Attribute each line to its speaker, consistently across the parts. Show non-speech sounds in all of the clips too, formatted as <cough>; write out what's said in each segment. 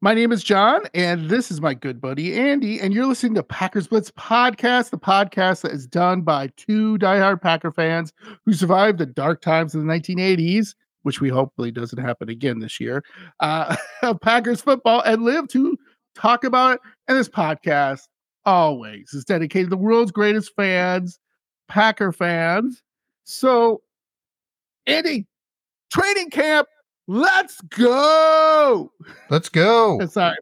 Speaker 1: My name is John, and this is my good buddy Andy, and you're listening to Packers Blitz podcast, the podcast that is done by two diehard Packer fans who survived the dark times of the 1980s, which we hopefully doesn't happen again this year. Uh, <laughs> Packers football and live to talk about it. And this podcast always is dedicated to the world's greatest fans, Packer fans. So, Andy, training camp Let's go.
Speaker 2: Let's go. <laughs>
Speaker 1: Sorry,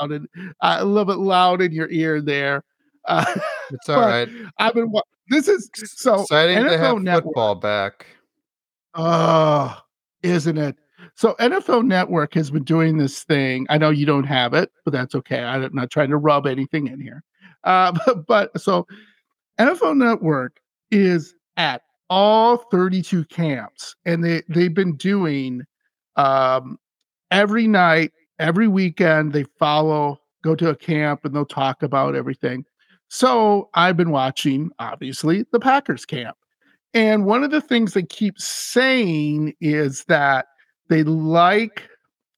Speaker 1: loud and, a little bit loud in your ear there.
Speaker 2: Uh, it's <laughs> all right.
Speaker 1: I've been. This is so
Speaker 2: exciting NFL to have Network, football back.
Speaker 1: Oh, isn't it? So NFL Network has been doing this thing. I know you don't have it, but that's okay. I'm not trying to rub anything in here. Uh, <laughs> but, but so NFL Network is at all 32 camps, and they they've been doing um, every night, every weekend, they follow, go to a camp, and they'll talk about everything. So I've been watching, obviously, the Packers camp. And one of the things they keep saying is that they like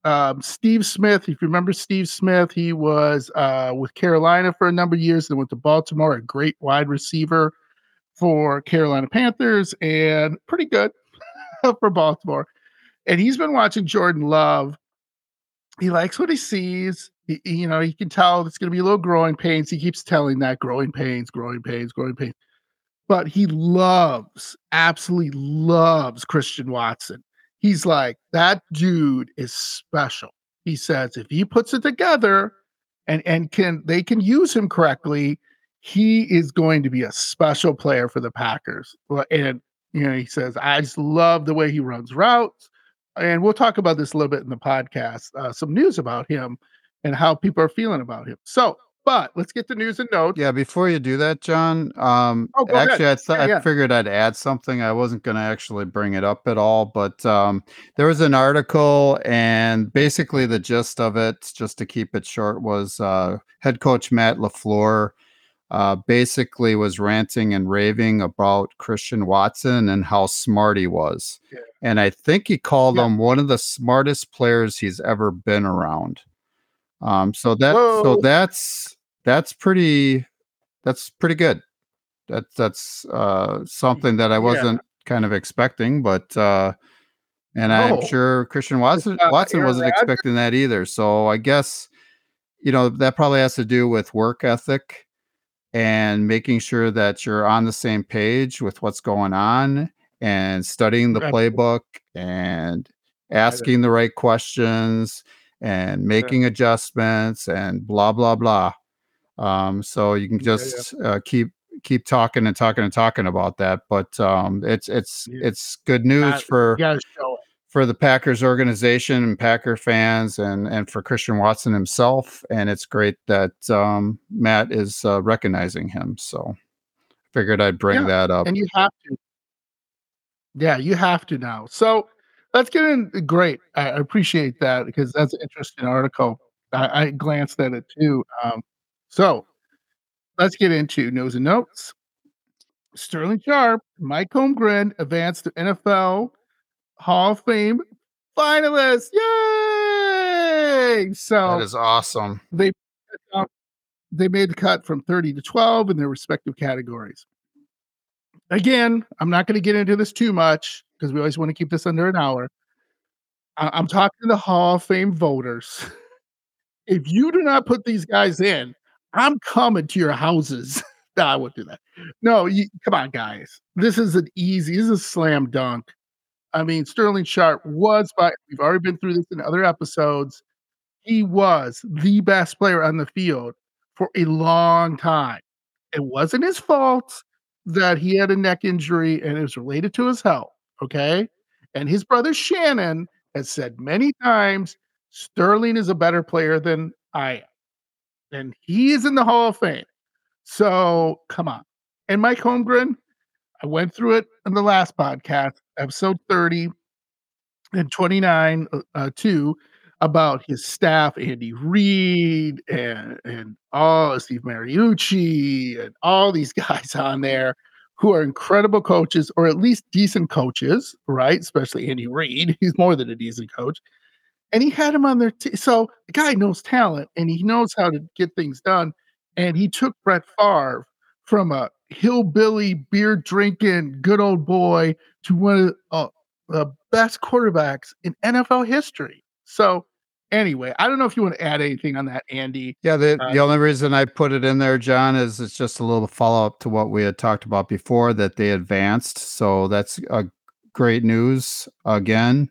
Speaker 1: um, Steve Smith. If you remember Steve Smith, he was uh, with Carolina for a number of years and went to Baltimore, a great wide receiver for Carolina Panthers and pretty good <laughs> for Baltimore and he's been watching Jordan Love. He likes what he sees. He, you know, he can tell it's going to be a little growing pains. He keeps telling that growing pains, growing pains, growing pains. But he loves, absolutely loves Christian Watson. He's like, that dude is special. He says if he puts it together and and can they can use him correctly, he is going to be a special player for the Packers. And you know, he says, I just love the way he runs routes and we'll talk about this a little bit in the podcast. Uh, some news about him and how people are feeling about him. So, but let's get the news and notes.
Speaker 2: Yeah, before you do that, John. Um, oh, actually, ahead. I, th- yeah, yeah. I figured I'd add something. I wasn't going to actually bring it up at all, but um, there was an article, and basically the gist of it, just to keep it short, was uh, head coach Matt LaFleur uh, basically was ranting and raving about Christian Watson and how smart he was. Yeah. And I think he called yeah. him one of the smartest players he's ever been around. Um, so that Whoa. so that's that's pretty that's pretty good. That's that's uh, something that I wasn't yeah. kind of expecting, but uh, and I'm sure Christian Watson Watson wasn't expecting that either. So I guess you know that probably has to do with work ethic and making sure that you're on the same page with what's going on and studying the playbook and asking the right questions and making adjustments and blah blah blah. Um, so you can just yeah, yeah. Uh, keep keep talking and talking and talking about that but um, it's it's it's good news for for the Packers organization and Packer fans and and for Christian Watson himself. And it's great that um, Matt is uh, recognizing him. So figured I'd bring
Speaker 1: yeah,
Speaker 2: that up.
Speaker 1: And you have to. Yeah, you have to now. So let's get in. Great. I appreciate that because that's an interesting article. I, I glanced at it too. Um, so let's get into news and notes. Sterling Sharpe, Mike Holmgren advanced to NFL Hall of Fame finalists. Yay! So
Speaker 2: that is awesome.
Speaker 1: They um, they made the cut from 30 to 12 in their respective categories. Again, I'm not going to get into this too much because we always want to keep this under an hour. I- I'm talking to the Hall of Fame voters. <laughs> if you do not put these guys in, I'm coming to your houses. <laughs> no, I won't do that. No, you, come on, guys. This is an easy, this is a slam dunk. I mean, Sterling Sharpe was, but we've already been through this in other episodes. He was the best player on the field for a long time. It wasn't his fault that he had a neck injury and it was related to his health. Okay. And his brother Shannon has said many times Sterling is a better player than I am. And he is in the Hall of Fame. So come on. And Mike Holmgren, I went through it in the last podcast, episode 30 and 29 uh, uh, too, about his staff, Andy Reid and and all Steve Mariucci and all these <laughs> guys on there who are incredible coaches or at least decent coaches, right? Especially Andy Reid. <laughs> He's more than a decent coach. and he had him on their team. So the guy knows talent and he knows how to get things done. And he took Brett Favre from a hillbilly beer drinking good old boy to one of uh, the best quarterbacks in NFL history. So anyway, I don't know if you want to add anything on that, Andy.
Speaker 2: Yeah, the, uh, the only reason I put it in there, John, is it's just a little follow up to what we had talked about before that they advanced. So that's a great news again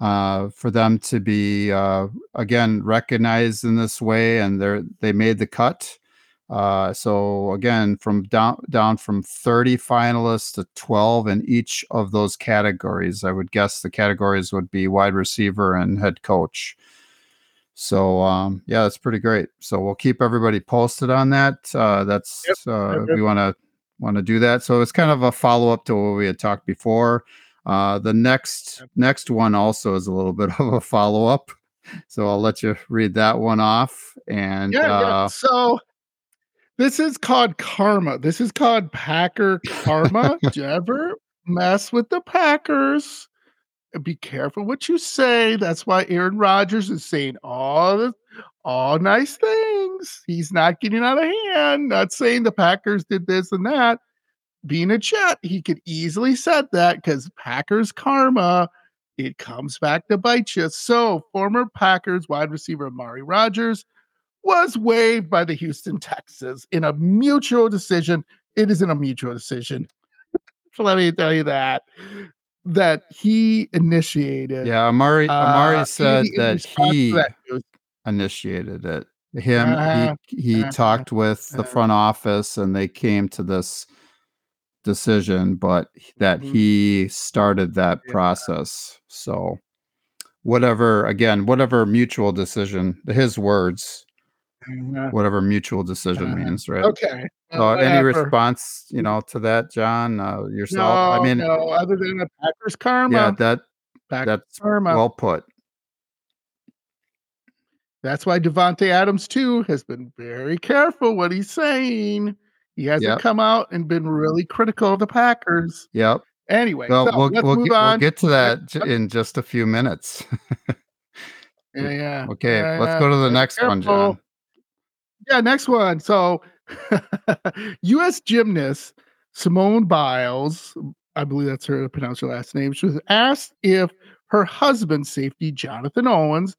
Speaker 2: uh, for them to be uh, again recognized in this way, and they they made the cut. Uh, so again, from down down from 30 finalists to 12 in each of those categories. I would guess the categories would be wide receiver and head coach. So um, yeah, that's pretty great. So we'll keep everybody posted on that. Uh, that's yep. uh, we want to want to do that. So it's kind of a follow up to what we had talked before. Uh, the next next one also is a little bit <laughs> of a follow up. So I'll let you read that one off. And
Speaker 1: yeah, yeah. Uh, so this is called karma. This is called Packer karma. <laughs> Do you ever mess with the Packers? Be careful what you say. That's why Aaron Rodgers is saying all the all nice things. He's not getting out of hand. Not saying the Packers did this and that. Being a Jet, he could easily said that because Packers karma, it comes back to bite you. So former Packers wide receiver Amari Rodgers was waived by the Houston Texans in a mutual decision. It isn't a mutual decision. <laughs> so let me tell you that that he initiated.
Speaker 2: Yeah, Amari Amari uh, said he, that he that initiated it. Him uh, he he uh, talked with the uh-huh. front office and they came to this decision, but that mm-hmm. he started that yeah. process. So whatever again, whatever mutual decision, his words uh, whatever mutual decision uh, means, right?
Speaker 1: Okay.
Speaker 2: So, any response, you know, to that, John, uh, yourself?
Speaker 1: No,
Speaker 2: I mean,
Speaker 1: no, other than the Packers karma.
Speaker 2: Yeah, that Packers that's karma. well put.
Speaker 1: That's why Davante Adams too has been very careful what he's saying. He hasn't yep. come out and been really critical of the Packers.
Speaker 2: Yep.
Speaker 1: Anyway,
Speaker 2: well, so we'll, we'll, get, we'll, get, to that in just a few minutes. <laughs>
Speaker 1: yeah, yeah.
Speaker 2: Okay,
Speaker 1: yeah,
Speaker 2: let's go to the next careful. one, John.
Speaker 1: Yeah, next one. So, <laughs> U.S. gymnast Simone Biles, I believe that's her pronounce her last name. She was asked if her husband's safety, Jonathan Owens,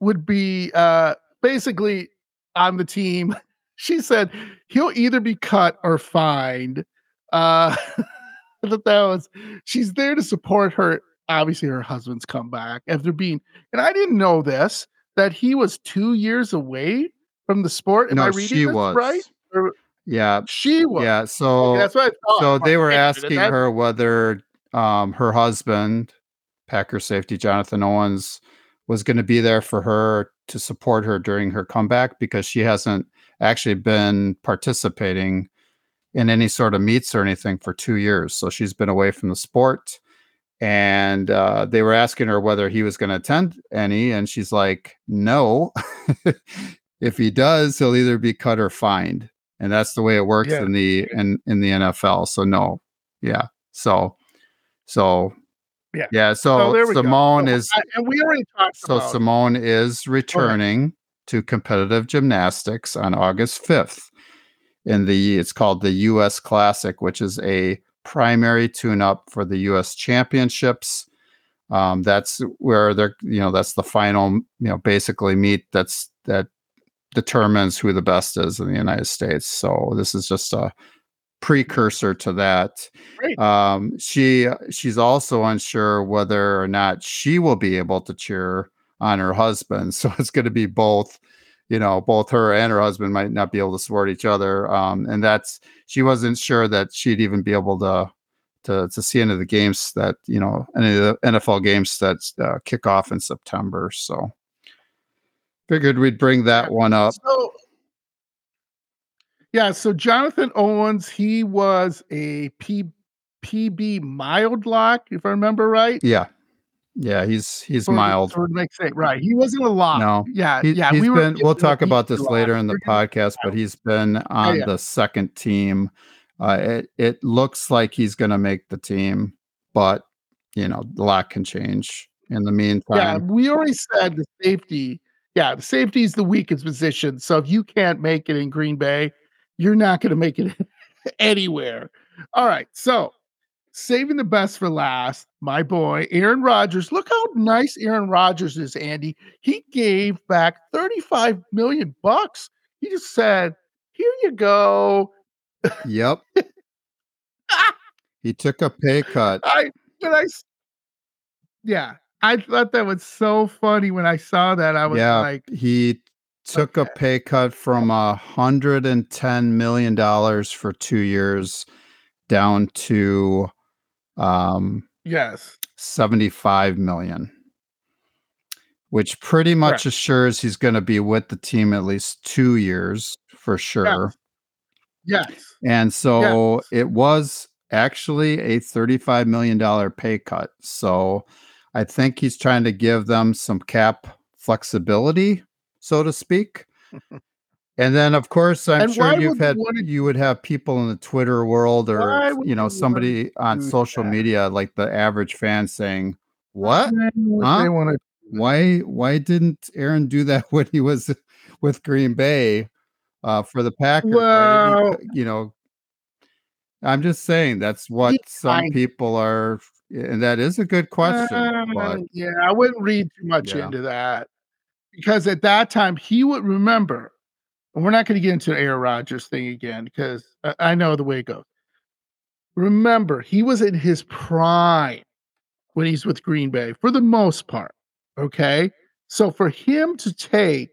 Speaker 1: would be uh, basically on the team. <laughs> She said he'll either be cut or fined. Uh, <laughs> that was she's there to support her. Obviously, her husband's comeback after being, and I didn't know this that he was two years away from the sport. Am no, I reading she this was. right? Or,
Speaker 2: yeah,
Speaker 1: she was.
Speaker 2: Yeah, so okay, that's what So they were asking her whether um, her husband, Packer safety Jonathan Owens, was going to be there for her to support her during her comeback because she hasn't actually been participating in any sort of meets or anything for two years. So she's been away from the sport. And uh, they were asking her whether he was going to attend any. And she's like, no, <laughs> if he does, he'll either be cut or fined, and that's the way it works yeah. in the in in the NFL. So no, yeah. So so yeah, yeah. So, so Simone go. is,
Speaker 1: and we already talked.
Speaker 2: So Simone is returning to competitive gymnastics on August fifth. In the it's called the U.S. Classic, which is a primary tune-up for the U.S. Championships. Um, that's where they're, you know, that's the final, you know, basically meet that's that determines who the best is in the United States. So this is just a precursor to that. Um, she she's also unsure whether or not she will be able to cheer on her husband. <laughs> So it's going to be both. You know, both her and her husband might not be able to support each other, um, and that's she wasn't sure that she'd even be able to to to see any of the games that you know any of the NFL games that uh, kick off in September. So Figured we'd bring that one up.
Speaker 1: So, yeah, so Jonathan Owens, he was a P, PB mild lock, if I remember right.
Speaker 2: Yeah. Yeah, he's he's for, mild.
Speaker 1: For make sense, right. He wasn't a lock.
Speaker 2: No.
Speaker 1: Yeah,
Speaker 2: he,
Speaker 1: yeah.
Speaker 2: He's we been we'll talk about this later in the podcast, but he's been on yeah, yeah. the second team. Uh, it it looks like he's gonna make the team, but you know, a lot can change. in the meantime.
Speaker 1: Yeah, we already said the safety. Yeah, the safety is the weakest position. So if you can't make it in Green Bay, you're not going to make it <laughs> anywhere. All right. So saving the best for last, my boy, Aaron Rodgers. Look how nice Aaron Rodgers is, Andy. He gave back 35 million bucks. He just said, Here you go.
Speaker 2: Yep. <laughs> he took a pay cut.
Speaker 1: I, when I, yeah, I thought that was so funny when I saw that. I was
Speaker 2: yeah,
Speaker 1: like,
Speaker 2: he took okay. a pay cut from a hundred and ten million dollars for two years down to um
Speaker 1: yes
Speaker 2: 75 million which pretty much Correct. assures he's going to be with the team at least two years for sure
Speaker 1: yes, yes.
Speaker 2: and so yes. it was actually a 35 million dollar pay cut so i think he's trying to give them some cap flexibility so to speak <laughs> And then, of course, I'm and sure you've had you, you would have people in the Twitter world or you know somebody on social that? media, like the average fan, saying, "What? Huh? Why? Why didn't Aaron do that <laughs> when he was with Green Bay uh, for the Packers? Well, you know, I'm just saying that's what some people are, and that is a good question. Uh, but,
Speaker 1: yeah, I wouldn't read too much yeah. into that because at that time he would remember And we're not going to get into Aaron Rodgers thing again because I, I know the way it goes. Remember, he was in his prime when he's with Green Bay for the most part. Okay. So for him to take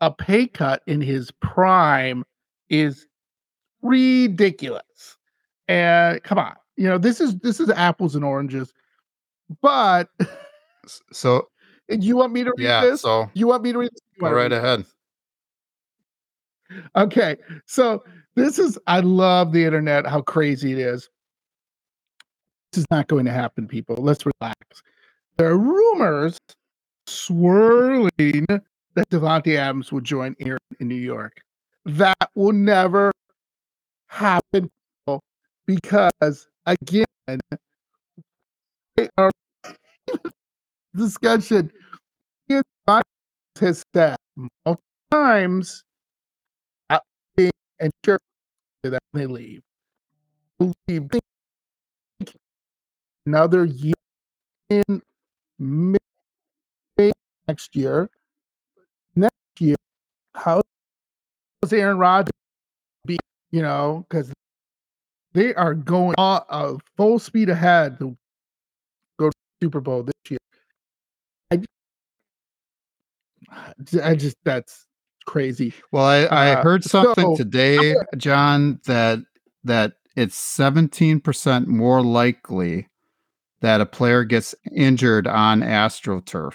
Speaker 1: a pay cut in his prime is ridiculous. And come on, you know, this is this is apples and oranges. But <laughs>
Speaker 2: so
Speaker 1: you want me to read
Speaker 2: yeah,
Speaker 1: this?
Speaker 2: So
Speaker 1: you want me to read this?
Speaker 2: Go right ahead
Speaker 1: okay. So this is I love the internet, how crazy it is. This is not going to happen, people. Let's relax. There are rumors swirling that Davante Adams would join Aaron in New York. That will never happen because again, <laughs> discussion has said multiple times uh, and sure that they leave. Another year in May next year. Next year, how does Aaron Rodgers be? You know, because they are going uh, full speed ahead to go to Super Bowl this year. I, <sighs> I just that's crazy.
Speaker 2: Well, I, I uh, heard something so, today, John, that that it's 17% more likely that a player gets injured on AstroTurf.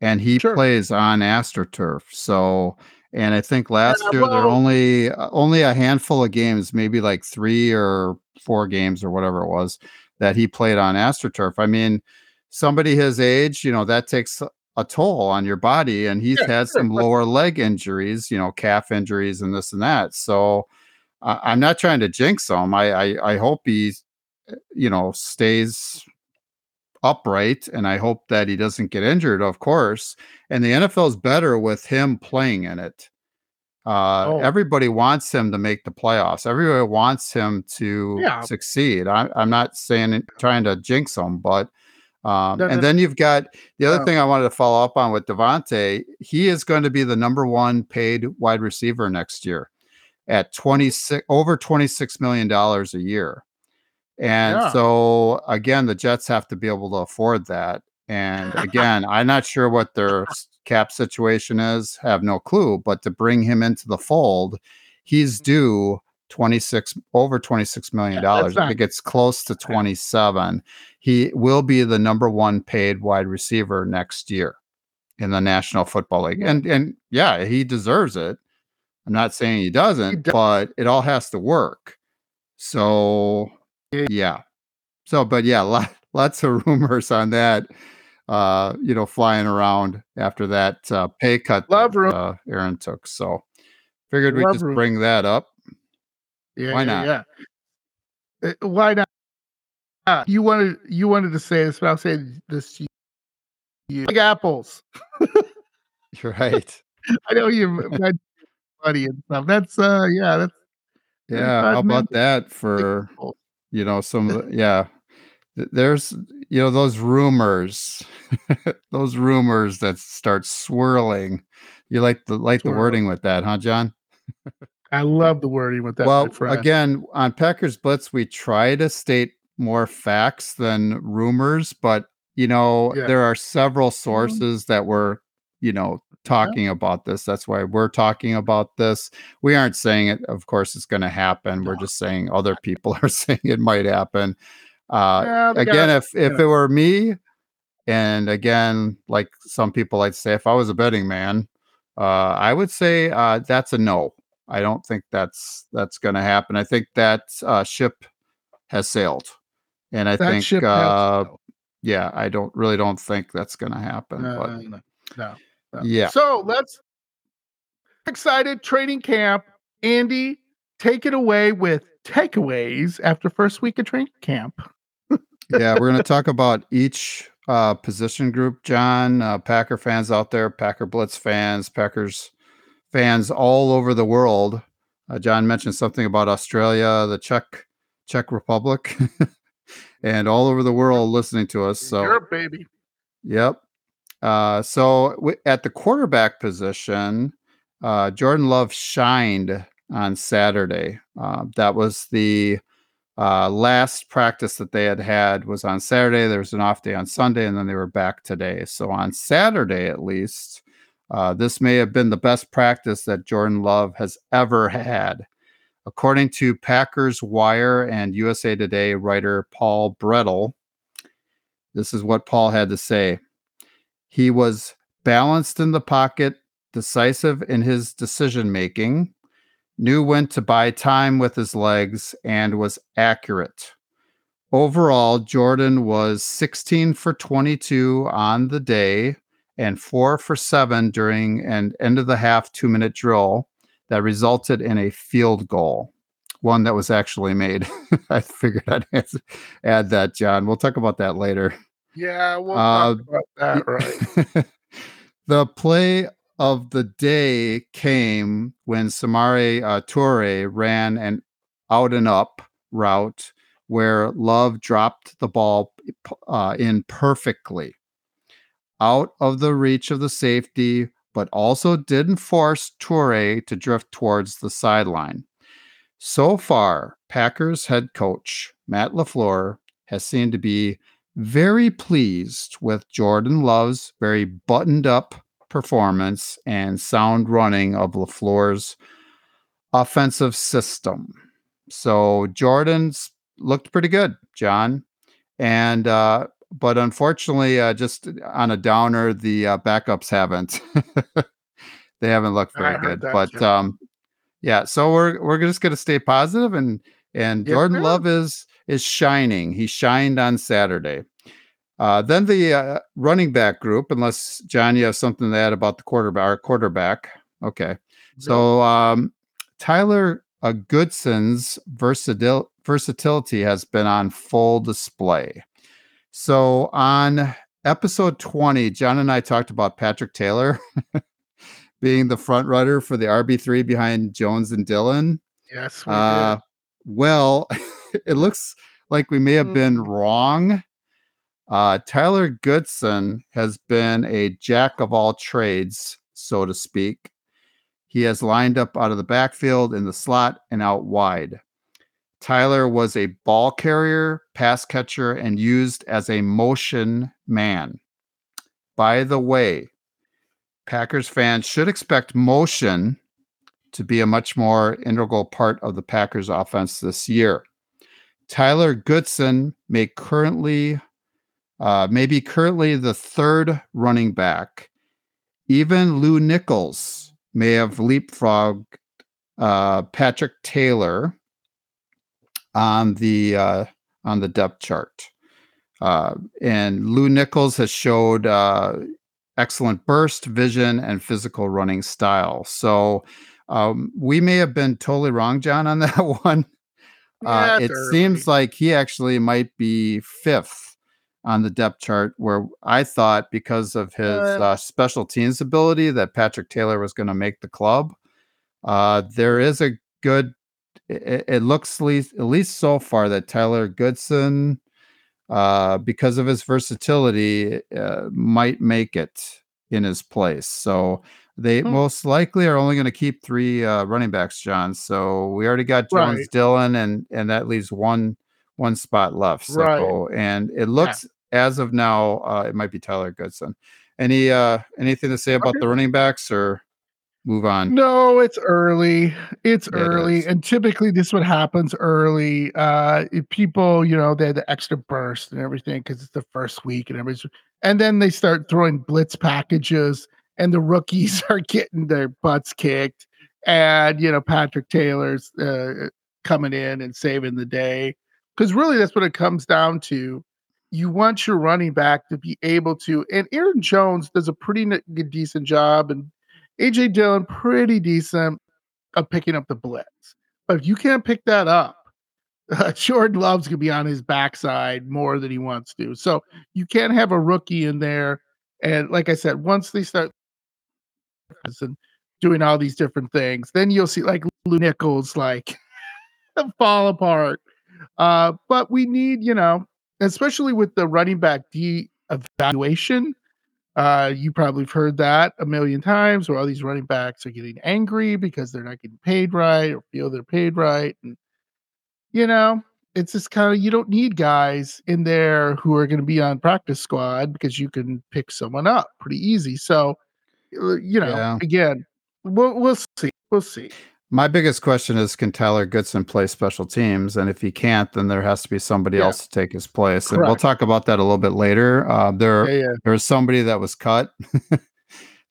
Speaker 2: And he sure. plays on AstroTurf. So and I think last yeah, year well, there were only uh, only a handful of games, maybe like 3 or 4 games or whatever it was that he played on AstroTurf. I mean, somebody his age, you know, that takes a toll on your body and he's yeah, had sure. some lower leg injuries you know calf injuries and this and that so uh, i'm not trying to jinx him I, I i hope he eh, you know stays upright and i hope that he doesn't get injured of course and the nfl is better with him playing in it uh, oh. everybody wants him to make the playoffs everybody wants him to yeah. succeed I, i'm not saying trying to jinx him but um, and then you've got the other thing I wanted to follow up on with Davante. He is going to be the number one paid wide receiver next year at 26 over 26 million dollars a year. And yeah. so again, the Jets have to be able to afford that. And <laughs> again, I'm not sure what their cap situation is, have no clue, but to bring him into the fold, he's due 26 over 26 million dollars. Yeah, I think it's close to 27. He will be the number one paid wide receiver next year in the National Football League. And and yeah, he deserves it. I'm not saying he doesn't, he does. but it all has to work. So yeah. So but yeah, <laughs> lot, lots of rumors on that uh, you know, flying around after that uh, pay cut
Speaker 1: Love
Speaker 2: that, uh, Aaron took. So figured we'd just room. bring that up.
Speaker 1: Yeah, why not? Yeah, yeah. Uh, why not? Uh, you wanted you wanted to say this, but I'll say this big apples. <laughs>
Speaker 2: You're right. <laughs>
Speaker 1: I know you funny and stuff. That's uh yeah, that's
Speaker 2: yeah. How about that for you know some of <laughs> the yeah. There's you know those rumors, <laughs> those rumors that start swirling. You like the like the wording with that, huh, John?
Speaker 1: I love the wording with that.
Speaker 2: Well, again, on Packers Blitz, we try to state more facts than rumors, but you know, yeah. there are several mm-hmm. sources that were, you know, talking about this. That's why we're talking about this. We aren't saying it, of course, it's going to happen. We're just saying other people <laughs> are saying it might happen. Uh, yeah, again, if if it were me, and again, like some people like to say, if I was a betting man, uh, I would say uh, that's a no. I don't think that's that's going to happen. I think that uh, ship has sailed, and I that think uh, yeah, I don't really don't think that's going to happen. But, no,
Speaker 1: Yeah. So let's excited training camp. Andy, take it away with takeaways after first week of training camp.
Speaker 2: yeah, we're going <laughs> to talk about each uh, position group. John, uh, Packer fans out there, Packer Blitz fans, Packers fans all over the world. Uh, John mentioned something about Australia, the Czech Czech Republic. <laughs> and all over the world listening to us. So,
Speaker 1: Europe, baby.
Speaker 2: Yep. Uh, so w- at the quarterback position, uh, Jordan Love shined on Saturday. Uh, that was the uh, last practice that they had had was on Saturday. There was an off day on Sunday, and then they were back today. So on Saturday, at least, uh, this may have been the best practice that Jordan Love has ever had. According to Packers Wire and USA Today writer Paul Bretl, this is what Paul had to say. He was balanced in the pocket, decisive in his decision making, knew when to buy time with his legs, and was accurate. Overall, Jordan was 16 for 22 on the day and 4 for 7 during an end of the half 2 minute drill that resulted in a field goal, one that was actually made. <laughs> I figured I'd <laughs> add that, John. We'll talk about that later.
Speaker 1: Yeah, we'll uh, about that, right? <laughs>
Speaker 2: the play of the day came when Samori uh, Toure ran an out and up route where Love dropped the ball uh, in perfectly out of the reach of the safety but also didn't force Toure to drift towards the sideline. So far, Packers head coach Matt LaFleur has seemed to be very pleased with Jordan Love's very buttoned up performance and sound running of LaFleur's offensive system. So Jordan's looked pretty good, John. And uh, but unfortunately, uh, just on a downer, the uh, backups haven't. <laughs> they haven't looked very good. But um, yeah, so we're we're just going to stay positive, and and Jordan Love is is shining. He shined on Saturday. Uh, then the uh, running back group, unless John, you have something to add about the quarterback. quarterback, okay. So um, Tyler uh, Goodson's versatil- versatility has been on full display. So on episode 20, John and I talked about Patrick Taylor <laughs> being the front runner for the RB3 behind Jones and Dillon.
Speaker 1: Yes. We uh,
Speaker 2: well, <laughs> <laughs> it looks like we may have been mm. wrong. Uh, Tyler Goodson has been a jack of all trades, so to speak. He has lined up out of the backfield in the slot and out wide. Tyler was a ball carrier, pass catcher, and used as a motion man. By the way, Packers fans should expect motion to be a much more integral part of the Packers offense this year. Tyler Goodson may currently uh, maybe currently the third running back. Even Lew Nichols may have leapfrogged uh, Patrick Taylor on the uh, on the depth chart. Uh, and Lew Nichols has showed uh, excellent burst, vision, and physical running style. So um, we may have been totally wrong, John, on that <laughs> one. Uh, it seems like he actually might be fifth on the depth chart where I thought because of his uh, uh special teams ability that Patrick Taylor was going to make the club. Uh, there is a good. It, it looks at least, at least so far that Tyler Goodson, uh, because of his versatility, uh, might make it in his place. So they hmm. most likely are only going to keep three uh, running backs, John. So we already got Jones, right. Dillon, and and that leaves one one spot left. So right. and it looks yeah. as of now, uh, it might be Tyler Goodson. Any uh anything to say about okay. the running backs or move on?
Speaker 1: No, it's early. It's yeah, early. It and typically this what happens early. Uh people, you know, they had the extra burst and everything because it's the first week and everything. And then they start throwing blitz packages and the rookies <laughs> are getting their butts kicked. And you know, Patrick Taylor's uh, coming in and saving the day because really that's what it comes down to. You want your running back to be able to, and Aaron Jones does a pretty decent job, and AJ Dillon pretty decent of picking up the blitz. But if you can't pick that up, <laughs> uh, Jordan Love's gonna be on his backside more than he wants to. So you can't have a rookie in there. And like I said, once they start <laughs> and doing all these different things, then you'll see like Lew Nichols like <laughs> fall apart. Uh, but we need, you know, especially with the running back de evaluation. Uh, you probably have heard that a million times where all these running backs are getting angry because they're not getting paid right or feel they're paid right. And, you know, it's just kind of, you don't need guys in there who are going to be on practice squad because you can pick someone up pretty easy. So, uh, you know, yeah. again, we'll, we'll see. We'll see.
Speaker 2: My biggest question is can Tyler Goodson play special teams? And if he can't, then there has to be somebody yeah. else to take his place. Correct. And we'll talk about that a little bit later. Uh, there, yeah, yeah. there's somebody that was cut <laughs>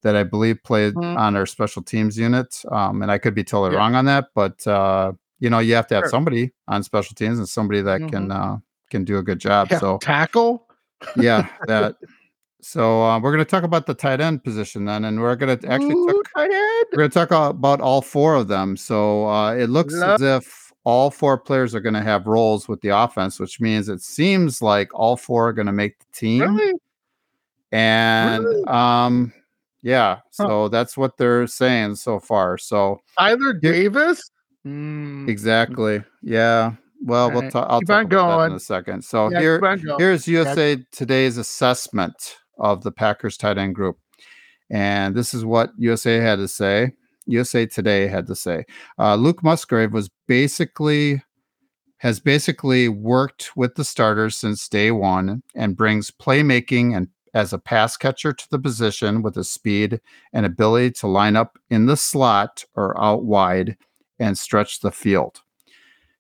Speaker 2: that I believe played mm-hmm. on our special teams unit. Um, and I could be totally wrong on that, but uh, you know, you have to have sure. somebody on special teams and somebody that mm-hmm. can uh, can do a good job. so
Speaker 1: tackle.
Speaker 2: yeah, that <laughs> so uh, we're going to talk about the tight end position then, and we're going to actually Ooh, talk, we're going to talk about all four of them. So uh, it looks Love. as if all four players are going to have roles with the offense, which means it seems like all four are going to make the team. Really? And really? um, yeah, so huh. that's what they're saying so far. So
Speaker 1: Tyler Davis.
Speaker 2: Mm. Exactly. Yeah. Well, we'll ta- I'll Keep talk about that in a second. So yeah, here, here's USA yeah. Today's assessment of the Packers tight end group. And this is what USA had to say. USA Today had to say. Uh, Luke Musgrave was basically has basically worked with the starters since day one and brings playmaking and as a pass catcher to the position with his speed and ability to line up in the slot or out wide and stretch the field.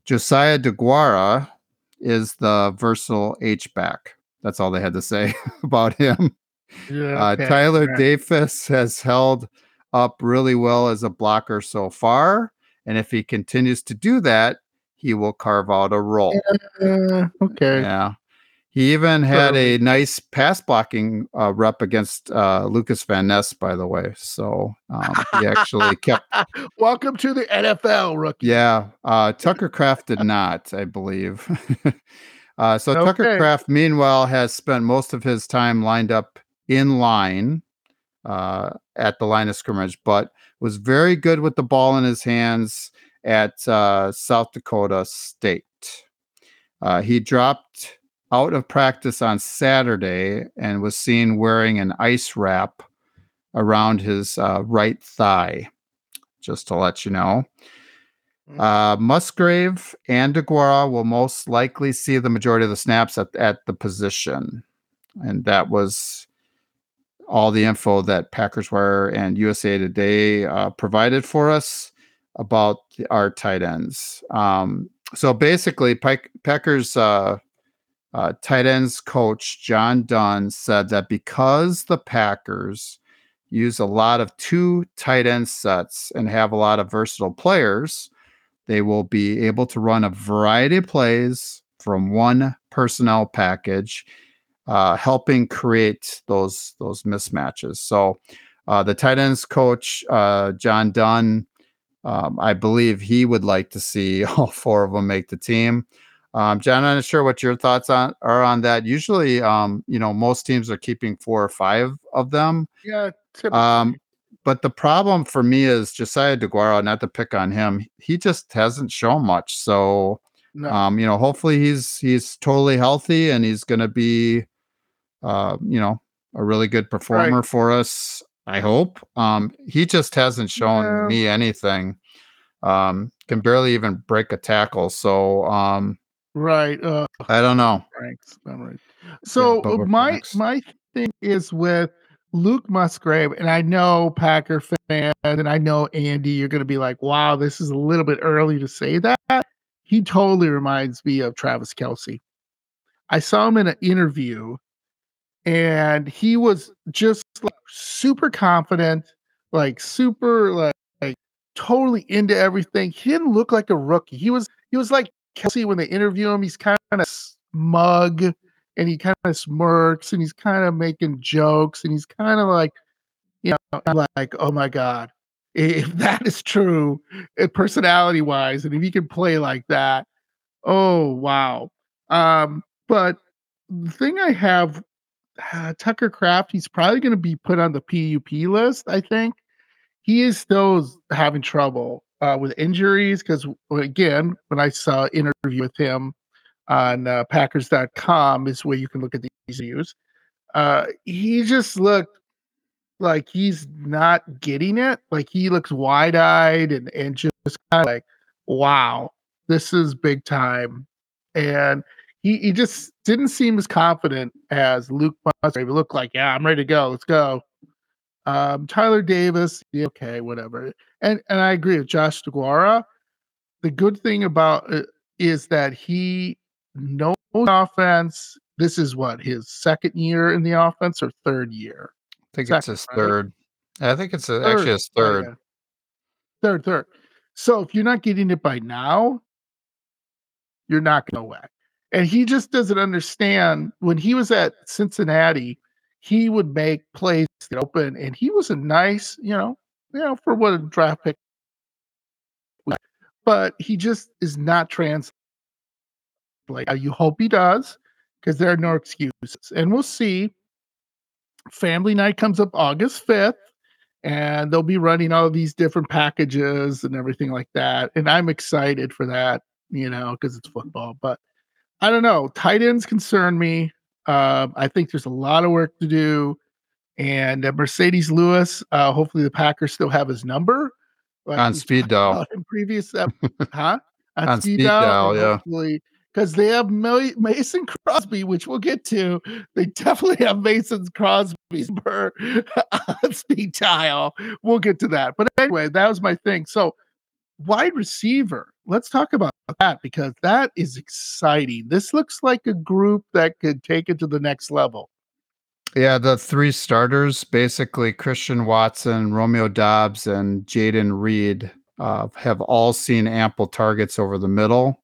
Speaker 2: Josiah DeGuara is the versatile H back. That's all they had to say <laughs> about him. Yeah, uh, okay. Tyler yeah. Davis has held up really well as a blocker so far. And if he continues to do that, he will carve out a role.
Speaker 1: Uh, okay.
Speaker 2: Yeah. He even had a nice pass blocking uh, rep against uh, Lucas Van Ness, by the way. So um, he actually <laughs> kept.
Speaker 1: Welcome to the NFL, rookie.
Speaker 2: Yeah. Uh, Tucker Kraft did not, I believe. <laughs> Uh, so okay. Tucker Kraft, meanwhile, has spent most of his time lined up in line uh, at the line of scrimmage, but was very good with the ball in his hands at uh, South Dakota State. Uh, he dropped out of practice on Saturday and was seen wearing an ice wrap around his uh, right thigh, just to let you know. Mm-hmm. Uh, Musgrave and DeGuara will most likely see the majority of the snaps at, at the position. And that was all the info that Packers Wire and USA Today uh, provided for us about our tight ends. Um, so basically, Pike, Packers uh, uh, tight ends coach John Dunn said that because the Packers use a lot of two tight end sets and have a lot of versatile players, they will be able to run a variety of plays from one personnel package, uh, helping create those those mismatches. So, uh, the tight ends coach uh, John Dunn, um, I believe he would like to see <laughs> all four of them make the team. Um, John, I'm not sure what your thoughts on are on that. Usually, um, you know, most teams are keeping four or five of them.
Speaker 1: Yeah.
Speaker 2: Um, but the problem for me is Josiah DeGuara, not to pick on him, he just hasn't shown much. So, no. um, you know, hopefully he's he's totally healthy and he's going to be, uh, you know, a really good performer right. for us. I hope. Um, he just hasn't shown yeah. me anything. Um, can barely even break a tackle. So, um,
Speaker 1: right. Uh,
Speaker 2: I don't know.
Speaker 1: Franks, right. So yeah, my Franks. my thing is with Luke Musgrave, and I know Packer fan, and I know Andy, you're going to be like, wow, this is a little bit early to say that. He totally reminds me of Travis Kelce. I saw him in an interview, and he was just like super confident, like super like, like totally into everything. He didn't look like a rookie. He was he was like Kelce when they interview him. He's kind of smug and he kind of smirks and he's kind of making jokes and he's kind of like, you know, like, oh my God, if <laughs> that is true, eh, personality wise, and if he can play like that, oh wow. Um, but the thing I have, uh, Tucker Kraft, he's probably going to be put on the PUP list. I think he is still having trouble uh, with injuries because, again, when I saw interview with him on uh, Packers.com is where you can look at these views. Uh, he just looked like he's not getting it. Like he looks wide eyed and, and just kind of like, wow, this is big time. And he, he just didn't seem as confident as Luke Musgrave. He looked like, yeah, I'm ready to go. Let's go. Um, Tyler Davis, yeah, okay, whatever. And and I agree with Josh DeGuara. The good thing about it is that he no offense. This is what his second year in the offense or third year.
Speaker 2: I think second, it's his right? third. I think it's a, third. actually his third. Oh, yeah.
Speaker 1: Third, third. So if you're not getting it by now, you're not going to whack. And he just doesn't understand. When he was at Cincinnati, he would make plays open, and he was a nice, you know, you know, for what a draft pick. But he just is not trans like you hope he does, because there are no excuses. And we'll see. Family night comes up August 5th, and they'll be running all these different packages and everything like that. And I'm excited for that, you know, because it's football. But I don't know. Tight ends concern me. Uh, I think there's a lot of work to do. And uh, Marcedes Lewis, uh, hopefully the Packers still have his number.
Speaker 2: Like on speed dial.
Speaker 1: In previous, ep- <laughs> huh?
Speaker 2: On, on speed, speed dial, yeah.
Speaker 1: Hopefully because they have Mason Crosby, which we'll get to. They definitely have Mason Crosby's <laughs> per speed dial. We'll get to that. But anyway, that was my thing. So, wide receiver, let's talk about that because that is exciting. This looks like a group that could take it to the next level.
Speaker 2: Yeah, the three starters basically Christian Watson, Romeo Doubs, and Jayden Reed uh, have all seen ample targets over the middle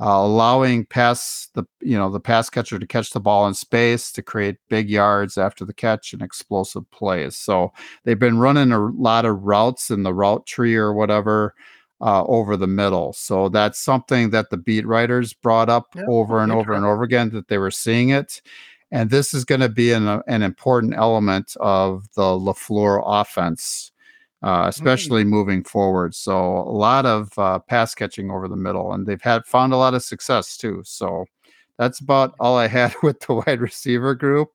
Speaker 2: uh, allowing pass the you know the pass catcher to catch the ball in space to create big yards after the catch and explosive plays. So they've been running a lot of routes in the route tree or whatever uh, over the middle. So that's something that the beat writers brought up over and over and over again that they were seeing it. And this is going to be an, an important element of the LaFleur offense uh, mm. especially mm. moving forward. So a lot of uh, pass catching over the middle, and they've had found a lot of success too. So that's about all I had <laughs> with the wide receiver group.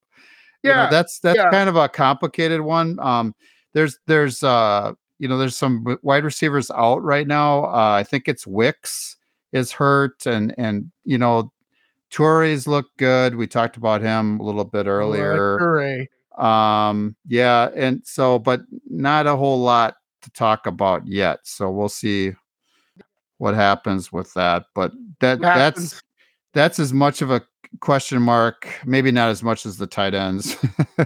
Speaker 2: Yeah, you know, that's that's yeah. kind of a complicated one. Um, there's there's uh you know there's some wide receivers out right now. Uh, I think it's Wicks is hurt, and and you know Toure's look good. We talked about him a little bit earlier. Um, yeah, and so, but not a whole lot to talk about yet. So we'll see what happens with that. But that that's that's as much of a question mark, maybe not as much as the tight ends. <laughs>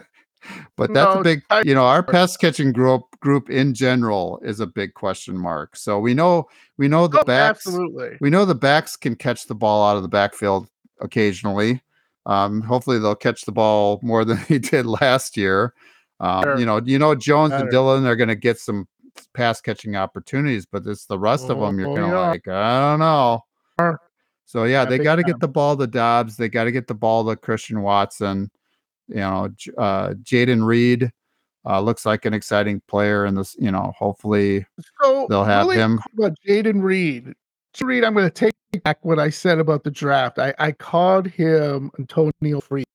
Speaker 2: but that's no, a big you know our pass catching group group in general is a big question mark so we know we know the oh, backs
Speaker 1: absolutely
Speaker 2: we know the backs can catch the ball out of the backfield occasionally um, hopefully they'll catch the ball more <laughs> than he did last year. Um. You know, you know Jones Better. and Dillon are going to get some pass catching opportunities, but it's the rest oh, of them you're kind of oh, yeah. like, I don't know. So yeah, they got to get the ball to Doubs. They got to get the ball to Christian Watson. You know, uh, Jayden Reed uh, looks like an exciting player, and this, you know, hopefully so they'll have really him.
Speaker 1: About Jayden Reed, Reed, I'm going to take back what I said about the draft. I, I called him Antonio Freeman.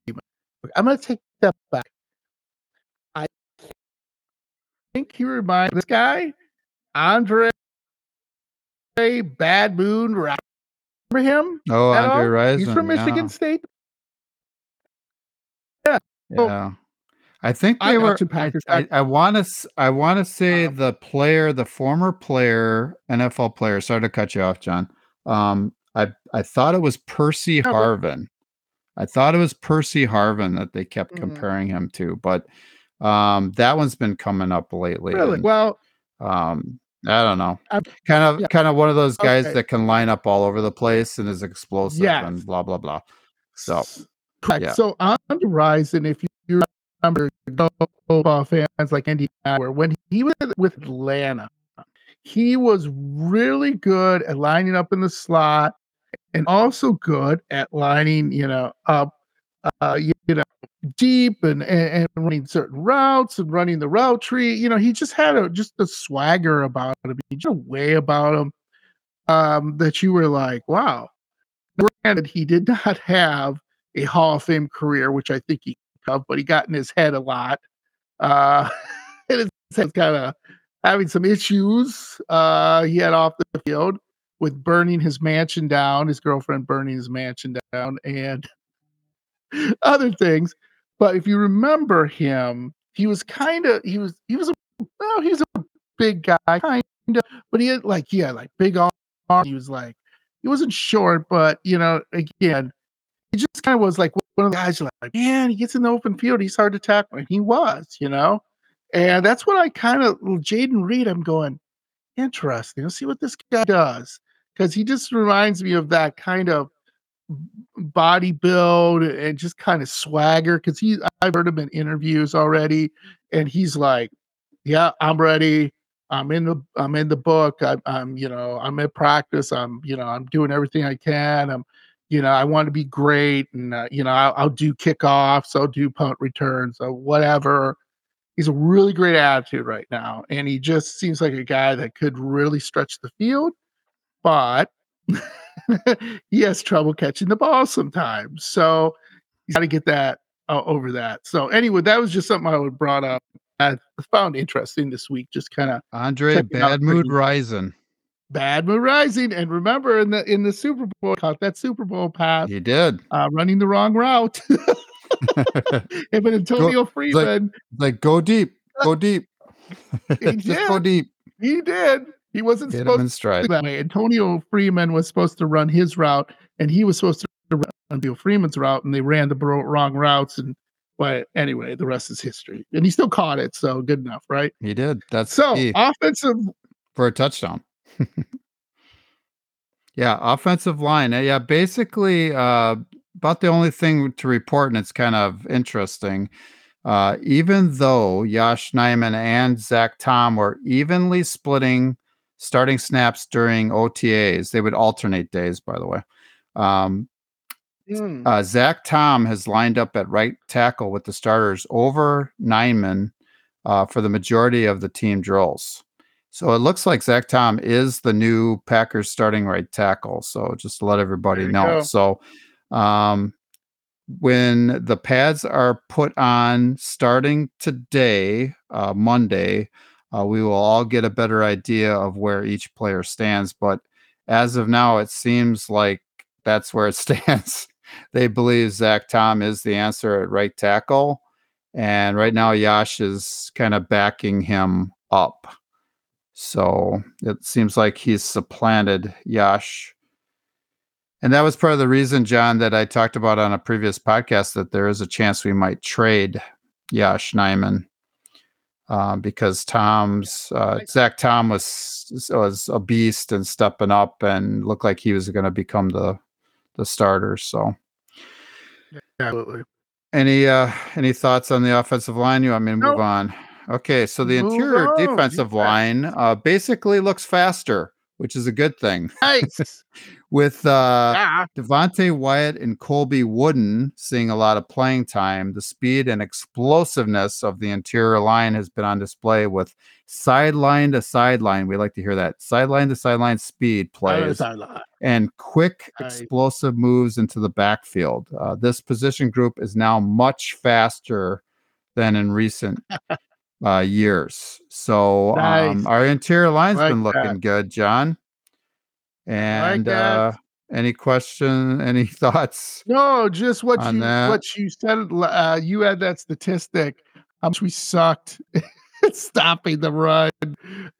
Speaker 1: I'm going to take that back. I think he reminds this guy, Andre Bad Moon. Remember him?
Speaker 2: Oh, Andre Rison.
Speaker 1: He's from Michigan
Speaker 2: yeah.
Speaker 1: State.
Speaker 2: Yeah. Yeah. I think they I were. I want to. I want to say uh-huh. the player, the former player, NFL player. Sorry to cut you off, John. Um, I I thought it was Percy oh, Harvin. I thought it was Percy Harvin that they kept mm-hmm. comparing him to, but um, that one's been coming up lately.
Speaker 1: Really? And, well,
Speaker 2: um, I don't know. I'm, kind of, yeah. kind of one of those guys okay. that can line up all over the place and is explosive yes. and blah blah blah. So,
Speaker 1: yeah. So on the rise, and if you remember football fans like Andy Bauer, when he was with Atlanta, he was really good at lining up in the slot and also good at lining, you know, up, uh, you, you know, deep and, and, and running certain routes and running the route tree. You know, he just had a just a swagger about him, just a way about him um, that you were like, wow. Granted, he did <laughs> not have a Hall of Fame career, which I think he of, but he got in his head a lot. Uh, <laughs> and head's kind of having some issues uh, he had off the field with burning his mansion down, his girlfriend burning his mansion down, and <laughs> other things. But if you remember him, he was kind of he was he was a well, he was a big guy, kind of, but he had like had like big arms. He was like he wasn't short, but you know, again, he just kind of was like one of the guys. Like, man, he gets in the open field, he's hard to tackle, and he was, you know. And that's what I kind of Jayden Reed. I'm going interesting. Let's see what this guy does because he just reminds me of that kind of body build and just kind of swagger. Because he, I've heard him in interviews already, and he's like, "Yeah, I'm ready. I'm in the I'm in the book. I, I'm you know I'm in practice. I'm you know I'm doing everything I can. I'm you know I want to be great, and uh, you know I'll, I'll do kickoffs. I'll do punt returns. or whatever." he's a really great attitude right now, and he just seems like a guy that could really stretch the field, but <laughs> he has trouble catching the ball sometimes. So he's got to get that uh, over that. So anyway, that was just something I would brought up. I found interesting this week. Just kind of
Speaker 2: Andre Bad Moon Rising.
Speaker 1: Bad Moon Rising, and remember in the in the Super Bowl, caught that Super Bowl pass.
Speaker 2: He did
Speaker 1: uh, running the wrong route. <laughs> <laughs> if an Antonio go, Freeman,
Speaker 2: like, like, go deep, go <laughs> deep,
Speaker 1: he did. go deep. He did. He wasn't Get supposed to that way. Antonio Freeman was supposed to run his route, and he was supposed to run Antonio Freeman's route, and they ran the wrong routes. And but anyway, the rest is history. And he still caught it, so good enough, right?
Speaker 2: He did. That's
Speaker 1: so offensive
Speaker 2: for a touchdown. <laughs> yeah, offensive line. Yeah, basically, uh, about the only thing to report, and it's kind of interesting. Uh, even though Yosh Nijman and Zach Tom were evenly splitting starting snaps during OTAs, they would alternate days, by the way. Um, mm. uh, Zach Tom has lined up at right tackle with the starters over Nijman uh, for the majority of the team drills. So it looks like Zach Tom is the new Packers starting right tackle. So just to let everybody know. Go. So um, when the pads are put on starting today, uh, Monday, uh, we will all get a better idea of where each player stands. But as of now, it seems like that's where it <laughs> stands. they believe Zach Tom is the answer at right tackle. And right now, Yash is kind of backing him up. So it seems like he's supplanted Yash. and that was part of the reason, John, that I talked about on a previous podcast that there is a chance we might trade Yash Nijman uh, because Tom's uh, Zach Tom was was a beast and stepping up and looked like he was going to become the the starter. So,
Speaker 1: absolutely.
Speaker 2: Any uh, any thoughts on the offensive line? You want me to move on? Okay, so the interior defensive line uh, basically looks faster which is a good thing.
Speaker 1: Nice. <laughs>
Speaker 2: With uh, yeah. Devonte Wyatt and Colby Wooden seeing a lot of playing time, the speed and explosiveness of the interior line has been on display with sideline to sideline. We like to hear that sideline to sideline speed plays and quick, explosive moves into the backfield. Uh, this position group is now much faster than in recent <laughs> uh, years. So nice. um, our interior line's like been looking that. good, John. And like uh, any question, any <laughs> thoughts?
Speaker 1: No, just what you that? what you said. Uh, you had that statistic how much we sucked <laughs> stopping the run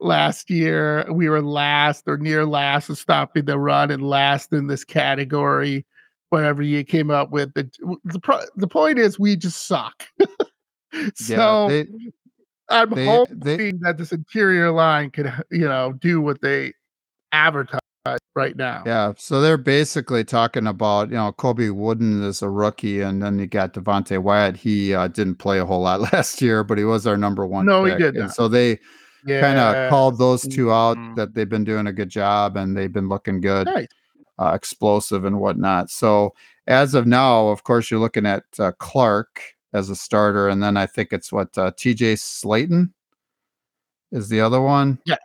Speaker 1: last year. We were last or near last in stopping the run and last in this category. Whatever you came up with, the the, the point is we just suck. <laughs> so yeah, they, I'm they, hoping they, that this interior line could, <laughs> you know, do what they advertise right now.
Speaker 2: Yeah. So they're basically talking about, you know, Colby Wooden is a rookie, and then you got Devonte Wyatt. He uh, didn't play a whole lot <laughs> last year, but he was our number one.
Speaker 1: No, pick. he did.
Speaker 2: And so they yeah. kind of called those two out mm-hmm. that they've been doing a good job and they've been looking good, nice. uh, explosive and whatnot. So as of now, of course, you're looking at uh, Clark as a starter, and then I think it's what uh, T.J. Slaton is the other one.
Speaker 1: Yes.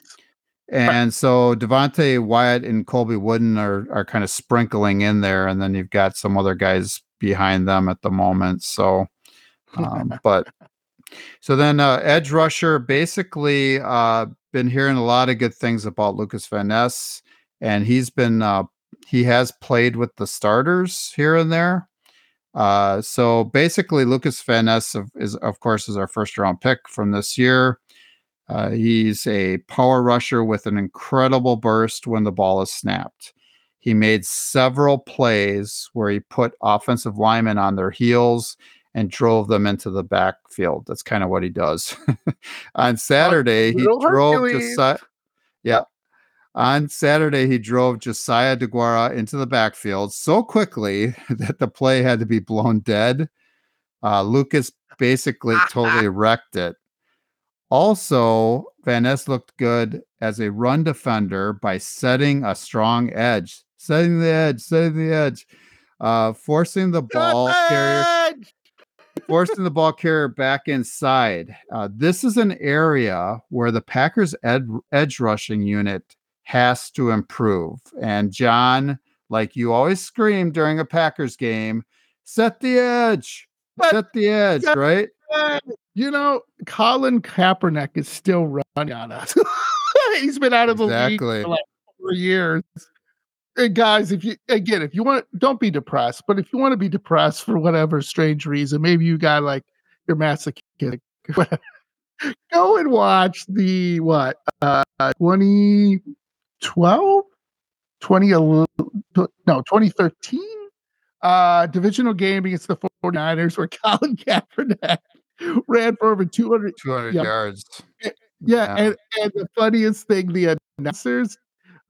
Speaker 2: And so Devonte Wyatt and Colby Wooden are are kind of sprinkling in there, and then you've got some other guys behind them at the moment. So, um, <laughs> but so then uh, edge rusher basically uh, been hearing a lot of good things about Lucas Van Ness, and he's been uh, he has played with the starters here and there. Uh, so basically, Lucas Van Ness of, is, of course, is our first round pick from this year. Uh, he's a power rusher with an incredible burst when the ball is snapped. He made several plays where he put offensive linemen on their heels and drove them into the backfield. That's kind of what he does. <laughs> on Saturday, he drove Josiah. Yeah. On Saturday, he drove Josiah Deguara into the backfield so quickly <laughs> that the play had to be blown dead. Uh, Lucas basically <laughs> totally wrecked it. Also, Van Ness looked good as a run defender by setting a strong edge, setting the edge, setting the edge, uh, forcing the ball carrier, forcing the ball carrier back inside. Uh, this is an area where the Packers ed- edge rushing unit has to improve. And John, like you always scream during a Packers game, set the edge, set the edge, right?
Speaker 1: You know, Colin Kaepernick is still running on us. <laughs> He's been out of the exactly. league for like four years. And guys, if you again, if you want, don't be depressed. But if you want to be depressed for whatever strange reason, maybe you got like your masochistic. <laughs> Go and watch the what uh 2012 2011 no 2013 uh divisional game against the 49ers where <laughs> Colin Kaepernick ran for over 200,
Speaker 2: 200 yeah. yards.
Speaker 1: Yeah, yeah. And, and the funniest thing, the announcers,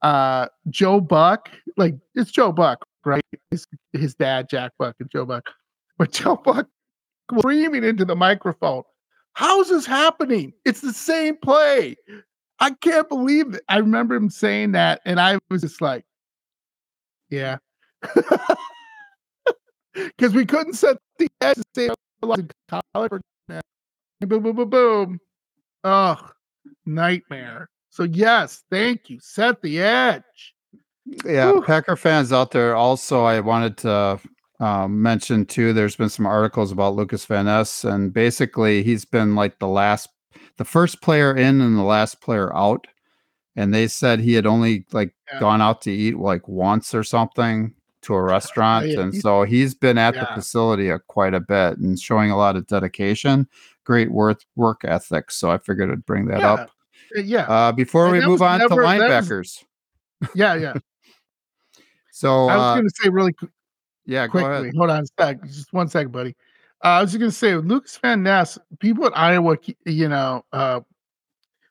Speaker 1: uh, Joe Buck, like it's Joe Buck, right? His, his dad, Jack Buck, and Joe Buck. But Joe Buck screaming into the microphone, How's this happening? It's the same play. I can't believe it. I remember him saying that, and I was just like, Yeah. <laughs> Because we couldn't set the edge to say college boom, boom, boom, boom. Oh, nightmare. So yes, thank you. Set the edge.
Speaker 2: Yeah, Whew. Packer fans out there. Also, I wanted to um, mention too. There's been some articles about Lucas Van Ness, and basically, he's been like the last, the first player in and the last player out. And they said he had only like yeah. gone out to eat like once or something to a restaurant, yeah, and so he's been at yeah. the facility a, quite a bit and showing a lot of dedication, great work work ethic. So I figured I'd bring that up.
Speaker 1: Uh, yeah.
Speaker 2: Uh, before and we move on never, to linebackers.
Speaker 1: Was, yeah, yeah. <laughs>
Speaker 2: so
Speaker 1: I was uh, going to say really quick.
Speaker 2: Yeah,
Speaker 1: quickly. Hold on a sec. Just one sec, buddy. Uh, I was just going to say, Lucas Van Ness, people at Iowa, you know, uh,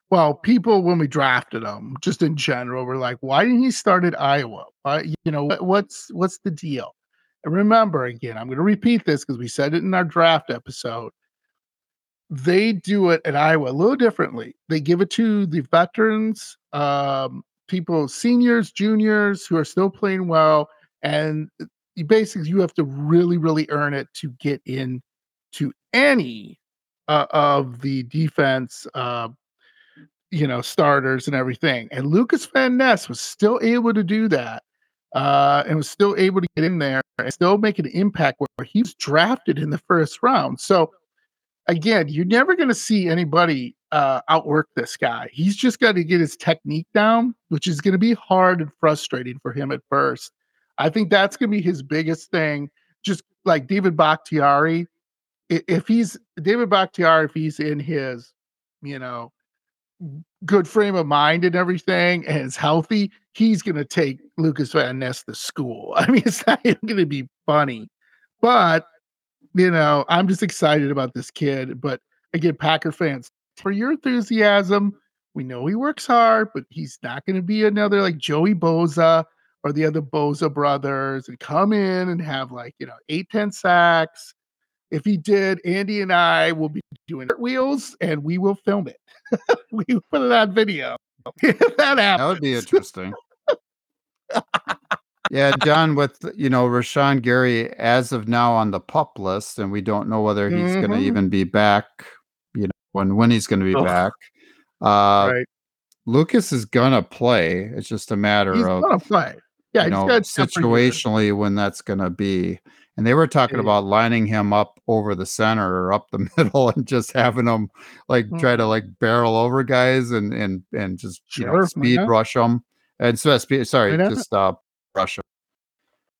Speaker 1: well, people when we drafted him, just in general, were like, "Why didn't he start at Iowa? Why, you know, what's what's the deal?" And remember, again, I'm going to repeat this because we said it in our draft episode. They do it at Iowa a little differently. They give it to the veterans um, people, seniors, juniors who are still playing well, and basically you have to really, really earn it to get in to any uh, of the defense, uh, you know, starters and everything. And Lucas Van Ness was still able to do that, uh, and was still able to get in there and still make an impact where he was drafted in the first round. So again, you're never going to see anybody uh, outwork this guy. He's just got to get his technique down, which is going to be hard and frustrating for him at first. I think that's going to be his biggest thing. Just like David Bakhtiari, if he's David Bakhtiari, if he's in his, you know, good frame of mind and everything and is healthy, he's going to take Lucas Van Ness to school. <laughs> I mean, it's not going to be funny, but you know, I'm just excited about this kid. But again, Packer fans, for your enthusiasm, we know he works hard, but he's not going to be another like Joey Bosa or the other Boza brothers and come in and have like, you know, eight, 10 sacks. If he did, Andy and I will be doing wheels and we will film it. <laughs> we will put it on video. <laughs> that happens.
Speaker 2: That would be interesting. yeah, John, with you know Rashan Gary as of now on the pup list, and we don't know whether he's mm-hmm. going to even be back. You know when when he's going to be oh. back. Uh, right. Lucas is gonna play. It's just a matter
Speaker 1: he's
Speaker 2: of
Speaker 1: gonna play. Yeah,
Speaker 2: you know, situationally when that's gonna be. And they were talking yeah. about lining him up over the center or up the <laughs> middle and just having him like mm-hmm. try to like barrel over guys and and and just sure, you know speed rush them and so speed sorry just uh rush them.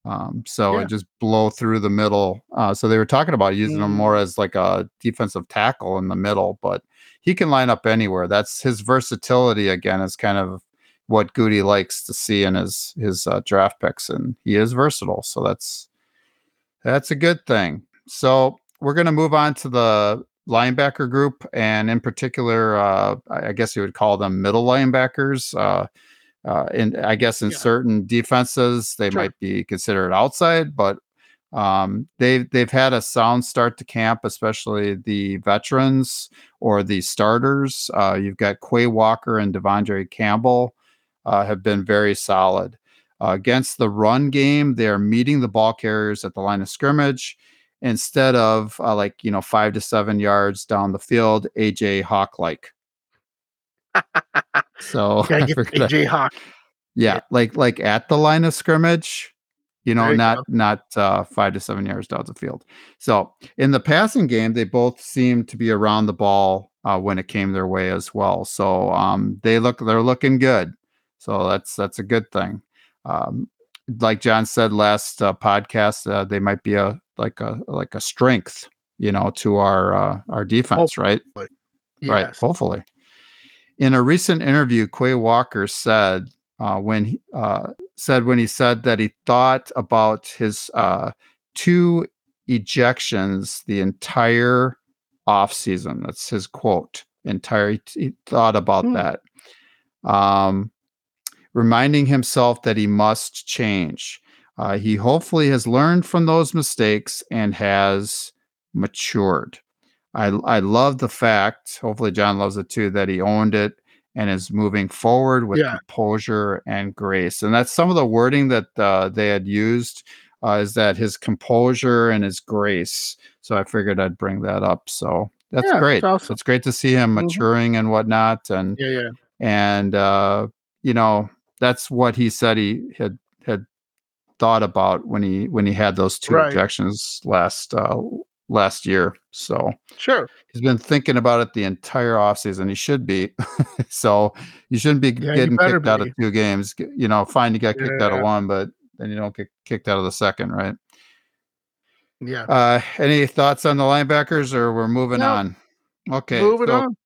Speaker 2: Um, so yeah. just blow through the middle. Uh, so they were talking about using mm. him more as like a defensive tackle in the middle, but he can line up anywhere. That's his versatility again is kind of what Gutey likes to see in his his uh, draft picks, and he is versatile. So that's that's a good thing. So we're going to move on to the linebacker group, and in particular, uh, I guess you would call them middle linebackers. Uh, uh, and I guess in yeah. certain defenses they sure. might be considered outside, but um, they've they've had a sound start to camp, especially the veterans or the starters. Uh, you've got Quay Walker and De'Vondre Campbell uh, have been very solid uh, against the run game. They are meeting the ball carriers at the line of scrimmage instead of uh, like you know five to seven yards down the field, AJ Hawk like. <laughs> So
Speaker 1: AJ <laughs> Hawk.
Speaker 2: Yeah, yeah, like like at the line of scrimmage, you know, you not go. not uh, five to seven yards down the field. So in the passing game, they both seem to be around the ball uh, when it came their way as well. So um, they look they're looking good. So that's that's a good thing. Um, like John said last uh, podcast, uh, they might be a like a like a strength, you know, to our uh, our defense, hopefully. right? Yes. Right. Hopefully. In a recent interview, Quay Walker said uh, when he uh, said when he said that he thought about his uh, two ejections the entire off season. That's his quote. Entire he thought about hmm. that, um, reminding himself that he must change. Uh, he hopefully has learned from those mistakes and has matured. I I love the fact, hopefully John loves it too, that he owned it and is moving forward with yeah. composure and grace. And that's some of the wording that uh, they had used uh, is that his composure and his grace. So I figured I'd bring that up. So that's yeah, great. Awesome. It's great to see him mm-hmm. maturing mm-hmm. and whatnot. And
Speaker 1: yeah, yeah.
Speaker 2: And uh, you know, that's what he said he had had thought about when he when he had those two right. objections last uh, last year. So
Speaker 1: sure,
Speaker 2: he's been thinking about it the entire offseason. He should be. <laughs> so you shouldn't be yeah, getting kicked be. out of two games. You know, fine, you got kicked yeah. out of one, but then you don't get kicked out of the second, right?
Speaker 1: Yeah.
Speaker 2: Uh, any thoughts on the linebackers, or we're moving no. on? Okay,
Speaker 1: moving so on.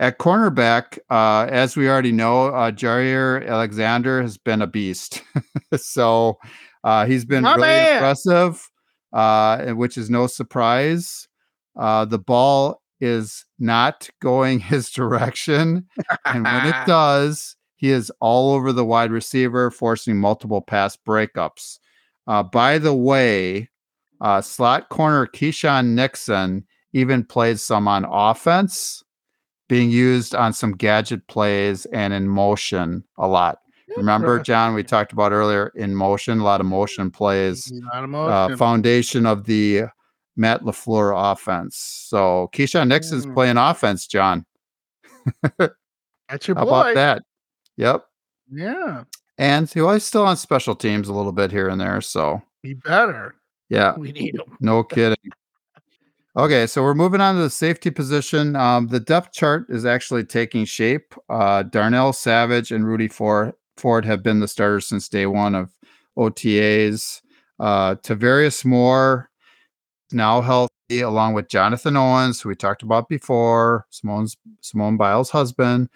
Speaker 2: At cornerback, uh, as we already know, uh, Jaire Alexander has been a beast. <laughs> so uh, he's been My really man. impressive uh, which is no surprise. Uh, the ball is not going <laughs> his direction. and when it <laughs> does, he is all over the wide receiver, forcing multiple pass breakups. Uh, by the way, uh, slot corner Keisean Nixon even played some on offense, being used on some gadget plays and in motion a lot. Remember, John, we talked about earlier in motion, a lot of motion plays,
Speaker 1: of
Speaker 2: uh, foundation of the Matt LaFleur offense. So Keisean Nixon's
Speaker 1: Mm.
Speaker 2: playing offense, John. <laughs>
Speaker 1: That's your
Speaker 2: How
Speaker 1: boy.
Speaker 2: about that? Yep.
Speaker 1: Yeah,
Speaker 2: And he was still on special teams a little bit here and there. So
Speaker 1: he better.
Speaker 2: yeah,
Speaker 1: We need him.
Speaker 2: no kidding. Okay, so we're moving on to the safety position. Um, the depth chart is actually taking shape. Uh, Darnell Savage and Rudy Ford, have been the starters since day one of OTAs. Uh, Tarvarius Moore now healthy, along with Jonathan Owens, who we talked about before, Simone's Simone Biles' husband,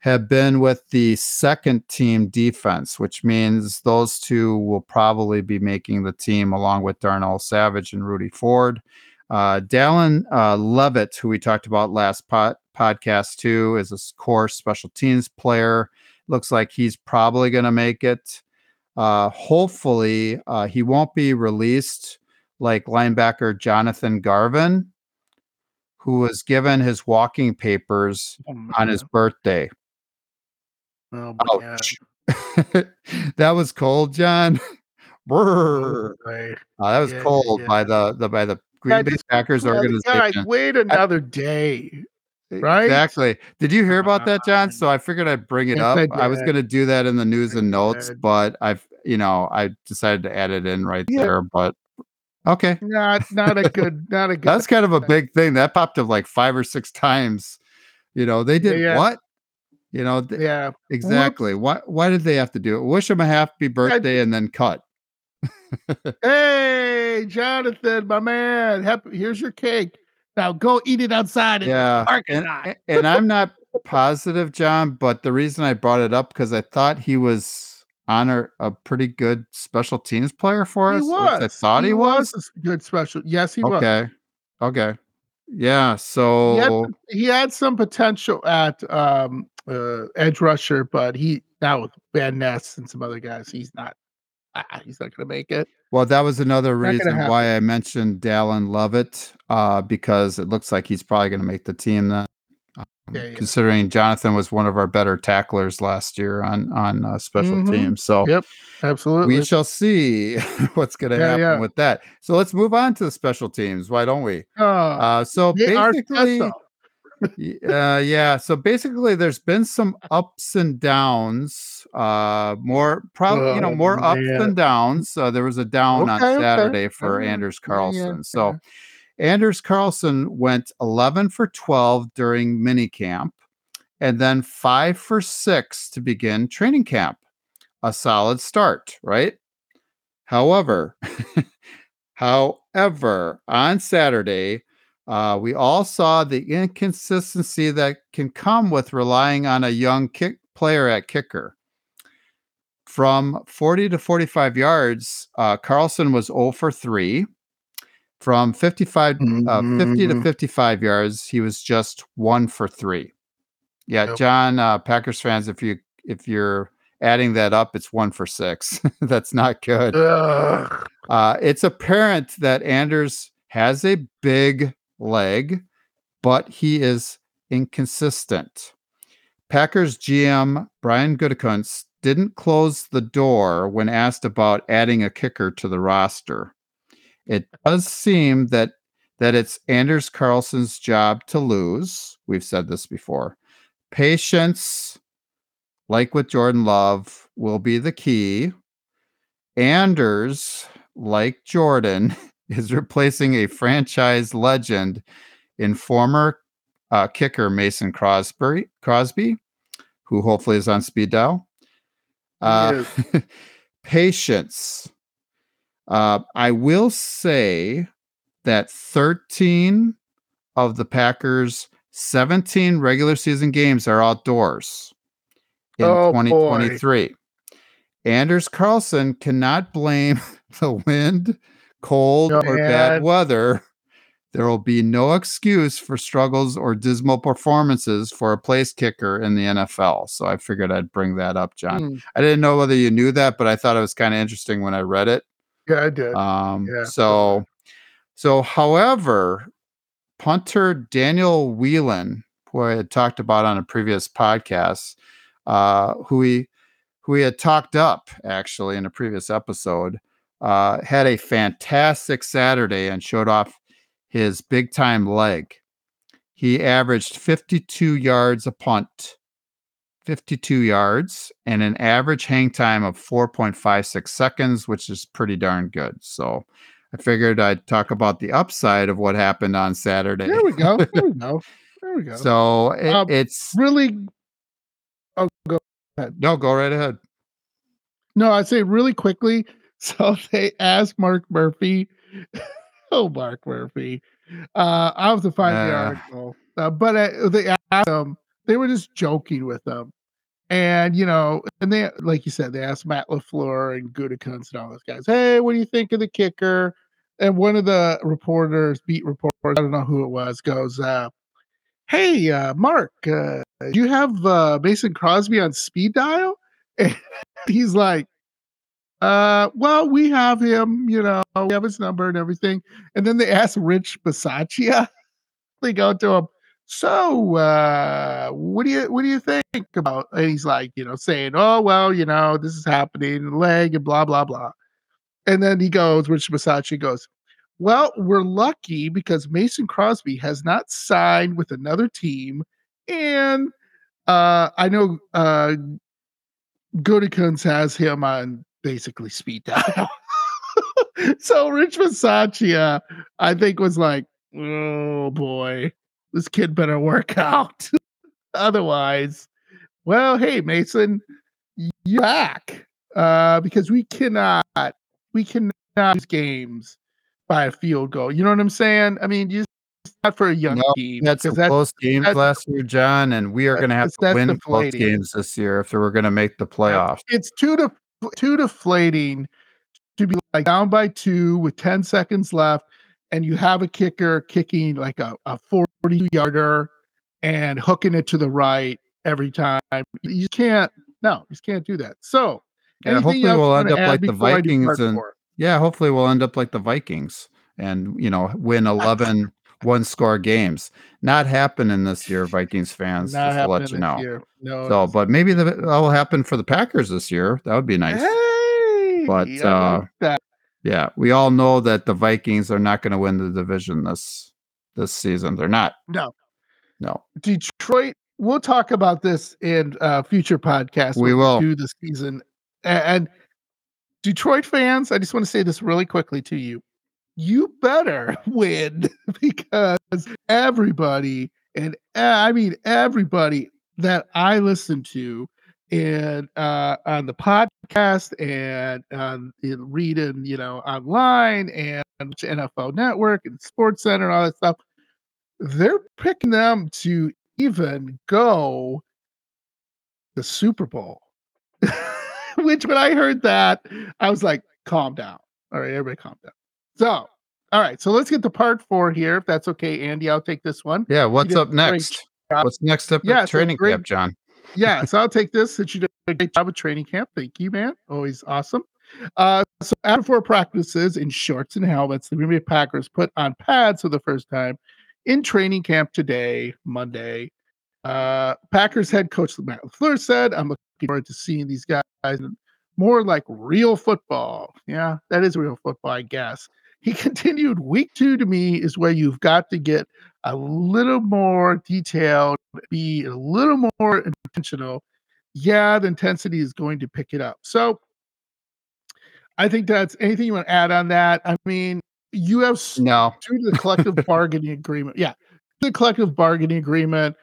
Speaker 2: have been with the second team defense, which means those two will probably be making the team along with Darnell Savage and Rudy Ford. Uh, Dallin uh, Lovett, who we talked about last pod, podcast too, is a core special teams player. Looks like he's probably going to make it. Uh, hopefully, uh, he won't be released like linebacker Jonathan Garvin, who was given his walking papers
Speaker 1: Oh,
Speaker 2: on his birthday.
Speaker 1: Oh.
Speaker 2: Ouch. <laughs> that was cold, John. <laughs> Brrr.
Speaker 1: Right.
Speaker 2: Uh, that was
Speaker 1: Yeah,
Speaker 2: cold
Speaker 1: yeah.
Speaker 2: by the, the by the Green Bay
Speaker 1: just
Speaker 2: Packers organization.
Speaker 1: Guys, wait another day. right?
Speaker 2: Exactly. Did you hear about that, John? So I figured I'd bring it
Speaker 1: Yes,
Speaker 2: up.
Speaker 1: I
Speaker 2: I, was going to do that in the news and notes, but I've, you know, I decided to add it in right
Speaker 1: Yeah.
Speaker 2: there. But okay,
Speaker 1: Not not a good not a good
Speaker 2: that's kind of a big thing. That popped up like five or six times. You know, they did
Speaker 1: Yeah.
Speaker 2: what? You know, th-
Speaker 1: yeah.
Speaker 2: exactly. Why? Why did they have to do it? Wish them a happy birthday and then cut. <laughs>
Speaker 1: Hey, Jonathan, my man. Happy, here's your cake. Now go eat it outside. in the
Speaker 2: Yeah,
Speaker 1: parking
Speaker 2: and, and I'm not positive, John, but the reason I brought it up because I thought he was on a, a pretty good special teams player for us. least
Speaker 1: was.
Speaker 2: I thought he, was.
Speaker 1: a good special. Yes, he was.
Speaker 2: Okay, okay, yeah.
Speaker 1: He
Speaker 2: So
Speaker 1: had, he had some potential at um, uh, edge rusher, but he now with Van Ness and some other guys, he's not. Ah, he's not going to make it.
Speaker 2: well, that was another
Speaker 1: Not
Speaker 2: reason why I mentioned Dallin Lovett uh, because it looks like he's probably going to make the team then. um,
Speaker 1: Yeah.
Speaker 2: Considering Jonathan was one of our better tacklers last year on on uh, special
Speaker 1: Mhm.
Speaker 2: teams, so
Speaker 1: Yep, absolutely.
Speaker 2: we shall see <laughs> what's going to
Speaker 1: Yeah,
Speaker 2: happen
Speaker 1: yeah.
Speaker 2: with that. So let's move on to the special teams. Why don't we?
Speaker 1: Oh,
Speaker 2: Uh, so basically, uh, yeah. So basically, there's been some ups and downs. Uh, more probably, you know,
Speaker 1: Oh,
Speaker 2: more ups
Speaker 1: man.
Speaker 2: than downs. Uh, there was a down on
Speaker 1: Okay, okay.
Speaker 2: Saturday for
Speaker 1: Alright.
Speaker 2: Anders
Speaker 1: Yeah, yeah,
Speaker 2: Carlson. So. Anders Carlson went 11 for 12 during minicamp, and then five for six to begin training camp. A solid start, right? However, <laughs> however, on Saturday, uh, we all saw the inconsistency that can come with relying on a young kick player at kicker. From 40 to 45 yards, uh, Carlson was 0 for 3. From 55, uh, 50 to
Speaker 1: Mhm.
Speaker 2: 55 yards, he was just 1 for 3. Yeah,
Speaker 1: Yep.
Speaker 2: John, uh, Packers fans, if you if you're adding that up, it's 1 for 6. <laughs> That's not good. Uh, it's apparent that Anders has a big leg, but he is inconsistent. Packers GM Brian Gutekunst didn't close the door when asked about adding a kicker to the roster. It does seem that that it's Anders Carlson's job to lose. We've said this before. Patience, like with Jordan Love, will be the key. Anders, like Jordan, <laughs> is replacing a franchise legend in former uh, kicker Mason Crosby, Crosby, who hopefully is on speed dial. Uh, <laughs> patience. Uh, I will say that 13 of the Packers' 17 regular season games are outdoors in
Speaker 1: Oh, boy.
Speaker 2: 2023. Anders Carlson cannot blame <laughs> the wind, cold,
Speaker 1: No,
Speaker 2: or bad weather. There will be no excuse for struggles or dismal performances for a place kicker in the NFL. So I figured I'd bring that up, John.
Speaker 1: Mm,
Speaker 2: I didn't know whether you knew that, but I thought it was kind of interesting when I read it.
Speaker 1: Yeah, I did.
Speaker 2: Um,
Speaker 1: Yeah.
Speaker 2: so, so, however, punter Daniel Whelan, who I had talked about on a previous podcast, uh, who he who we had talked up actually in a previous episode, uh, had a fantastic Saturday and showed off his big time leg. He averaged 52 yards a punt, 52 yards, and an average hang time of 4.56 seconds, which is pretty darn good. So I figured I'd talk about the upside of what happened on Saturday.
Speaker 1: There we go. There we <laughs> go. There we go.
Speaker 2: So it, um, it's
Speaker 1: really. Oh, go
Speaker 2: ahead. No, go right ahead.
Speaker 1: No, I'd say really quickly. So <laughs> they asked Mark Murphy. <laughs> oh, Mark Murphy. Uh, I have to find uh, the article, uh, but uh, they asked him. They were just joking with him, and you know, and they like you said, they asked Matt LaFleur and Gutekunst and all those guys. Hey, what do you think of the kicker? And one of the reporters, beat reporters, I don't know who it was, goes, uh, "Hey, uh, Mark, uh, do you have uh, Mason Crosby on speed dial?" <laughs> And he's like, uh, well, we have him, you know, we have his number and everything. And then they <laughs> ask Rich Bisaccia. they go to him, so uh, what do you what do you think about? And he's like, you know, saying, oh well, you know, this is happening, leg and blah blah blah. And then he goes, Rich Bisaccia goes, well, we're lucky because Mason Crosby has not signed with another team, and uh, I know uh, Gutekunst has him on basically speed dial. <laughs> so Rich Bisaccia, I think, was like, oh boy, this kid better work <laughs> out. Otherwise, well, hey, Mason, you back. Uh, because we cannot we cannot use games by a field goal. You know what I'm saying? I mean, you not for a young no, team.
Speaker 2: Had some close games last year, John, and we are going to have to win close games this year if we're going to make the playoffs.
Speaker 1: It's two to too deflating to be like down by two with 10 seconds left and you have a kicker kicking like a, a 40 yarder and hooking it to the right every time. You can't, no, you can't do that. So,
Speaker 2: yeah, hopefully we'll end up like the Vikings and yeah, hopefully we'll end up like the Vikings and you know win <laughs> 11 one score games. Not happening this year, Vikings fans. Not just to let you know. Year. No. So, but maybe the, that'll happen for the Packers this year. That would be nice.
Speaker 1: Hey,
Speaker 2: but uh, yeah, we all know that the Vikings are not going to win the division this this season. They're not.
Speaker 1: No.
Speaker 2: No.
Speaker 1: Detroit. We'll talk about this in uh, future podcasts.
Speaker 2: We will
Speaker 1: do the season and Detroit fans. I just want to say this really quickly to you you better <laughs> win <laughs> because everybody and I mean everybody that I listen to and uh, on the podcast and um, reading, you know, online and NFL Network and Sports Center and all that stuff, they're picking them to even go the Super Bowl. <laughs> Which when I heard that, I was like, calm down. All right, everybody calm down. So, all right. So let's get to part four here, if that's okay, Andy. I'll take this one.
Speaker 2: Yeah. What's up next? What's next up yeah, training so camp, John? <laughs>
Speaker 1: yeah. So I'll take this since you did a great job at training camp. Thank you, man. Always awesome. Uh, so after four practices in shorts and helmets, the Green Bay Packers put on pads for the first time in training camp today, Monday. Uh, Packers head coach Matt LaFleur said, I'm looking forward to seeing these guys more like real football. Yeah, that is real football, I guess. He <laughs> continued, week two to me is where you've got to get a little more detailed, be a little more intentional. Yeah, the intensity is going to pick it up. So I think that's anything you want to add on that. I mean, you have
Speaker 2: no <laughs>
Speaker 1: to the collective bargaining agreement. Yeah, the collective bargaining agreement.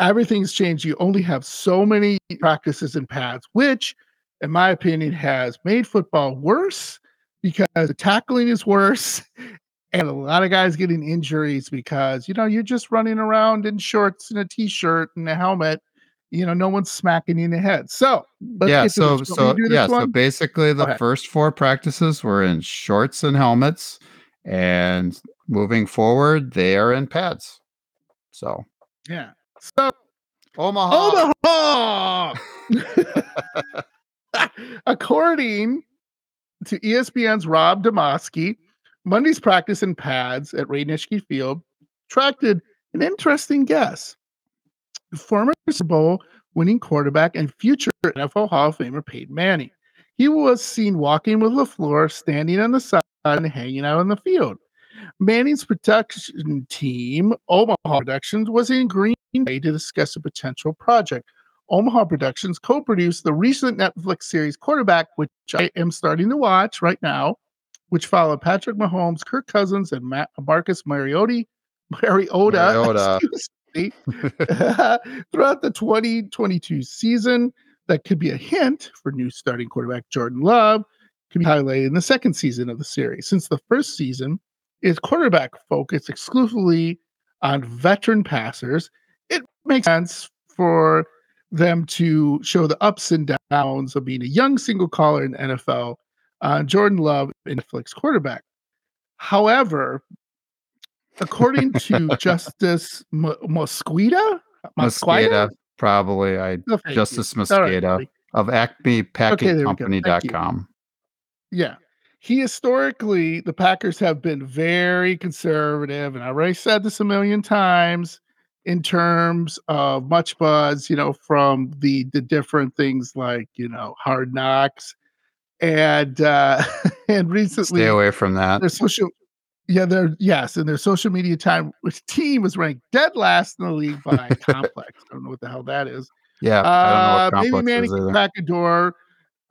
Speaker 1: Everything's changed. You only have so many practices and pads, which, in my opinion, has made football worse because the tackling is worse <laughs> and a lot of guys getting injuries because you know you're just running around in shorts and a t-shirt and a helmet you know no one's smacking you in the head. So
Speaker 2: yeah so so yeah one? so basically the first four practices were in shorts and helmets and moving forward they are in pads. So
Speaker 1: yeah. So
Speaker 2: omaha!
Speaker 1: Omaha! <laughs> <laughs> According to ESPN's Rob Demovsky, Monday's practice in pads at Ray Nitschke Field attracted an interesting guess. Former Super Bowl winning quarterback and future NFL Hall of Famer Peyton Manning. He was seen walking with LaFleur, standing on the side and hanging out in the field. Manning's production team, Omaha Productions, was in Green to discuss a potential project. Omaha Productions co produced the recent Netflix series Quarterback, which I am starting to watch right now, which followed Patrick Mahomes, Kirk Cousins, and Matt, Marcus Mariota, Mariota, <laughs> Mariota. <laughs> <laughs> throughout the 2022 season. That could be a hint for new starting quarterback Jordan Love, could be highlighted in the second season of the series. Since the first season is quarterback focused exclusively on veteran passers, it makes sense for them to show the ups and downs of being a young single caller in NFL. Uh, Jordan Love, Netflix quarterback. However, according to <laughs> Justis M- Mosqueda,
Speaker 2: Mosqueda, probably. I oh, Justis you. Mosqueda right. of AcmePackingCompany.com. Okay,
Speaker 1: yeah. He historically, the Packers have been very conservative, and I already said this a million times in terms of much buzz, you know, from the the different things like you know Hard Knocks, and uh <laughs> and recently
Speaker 2: stay away from that.
Speaker 1: Their social, yeah, their yes, and their social media time which team was ranked dead last in the league by <laughs> Complex. I don't know what the hell that is.
Speaker 2: Yeah,
Speaker 1: uh, maybe Manny can crack a door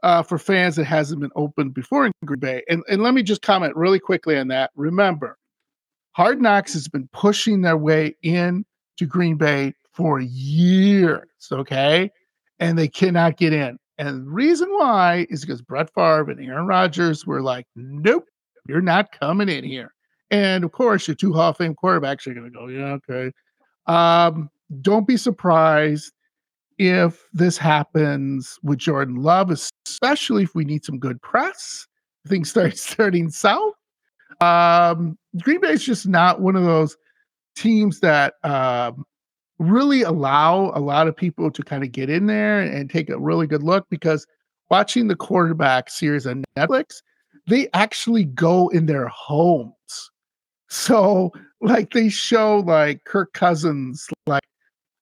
Speaker 1: uh, for fans that hasn't been opened before in Green Bay. And, and let me just comment really quickly on that. Remember, Hard Knocks has been pushing their way in to Green Bay for years, okay? And they cannot get in. And the reason why is because Brett Favre and Aaron Rodgers were like, nope, you're not coming in here. And of course, your two Hall of Fame quarterbacks are going to go, yeah, okay. Um, don't be surprised if this happens with Jordan Love, especially if we need some good press, things start <laughs> starting south. Um, Green Bay is just not one of those teams that um, really allow a lot of people to kind of get in there and take a really good look because watching the quarterback series on Netflix, they actually go in their homes. So, like, they show like Kirk Cousins, like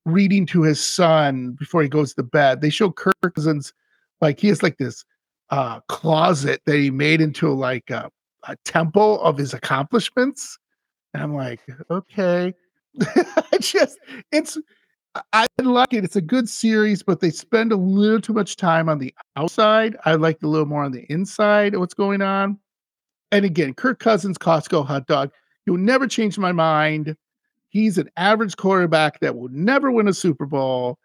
Speaker 1: reading to his son before he goes to bed. They show Kirk Cousins like he has like this uh closet that he made into like a, a temple of his accomplishments. And I'm like, okay. <laughs> I just it's I like it. It's a good series, but they spend a little too much time on the outside. I like a little more on the inside of what's going on. And again, Kirk Cousins, Costco hot dog. You'll never change my mind. He's an average quarterback that will never win a Super Bowl.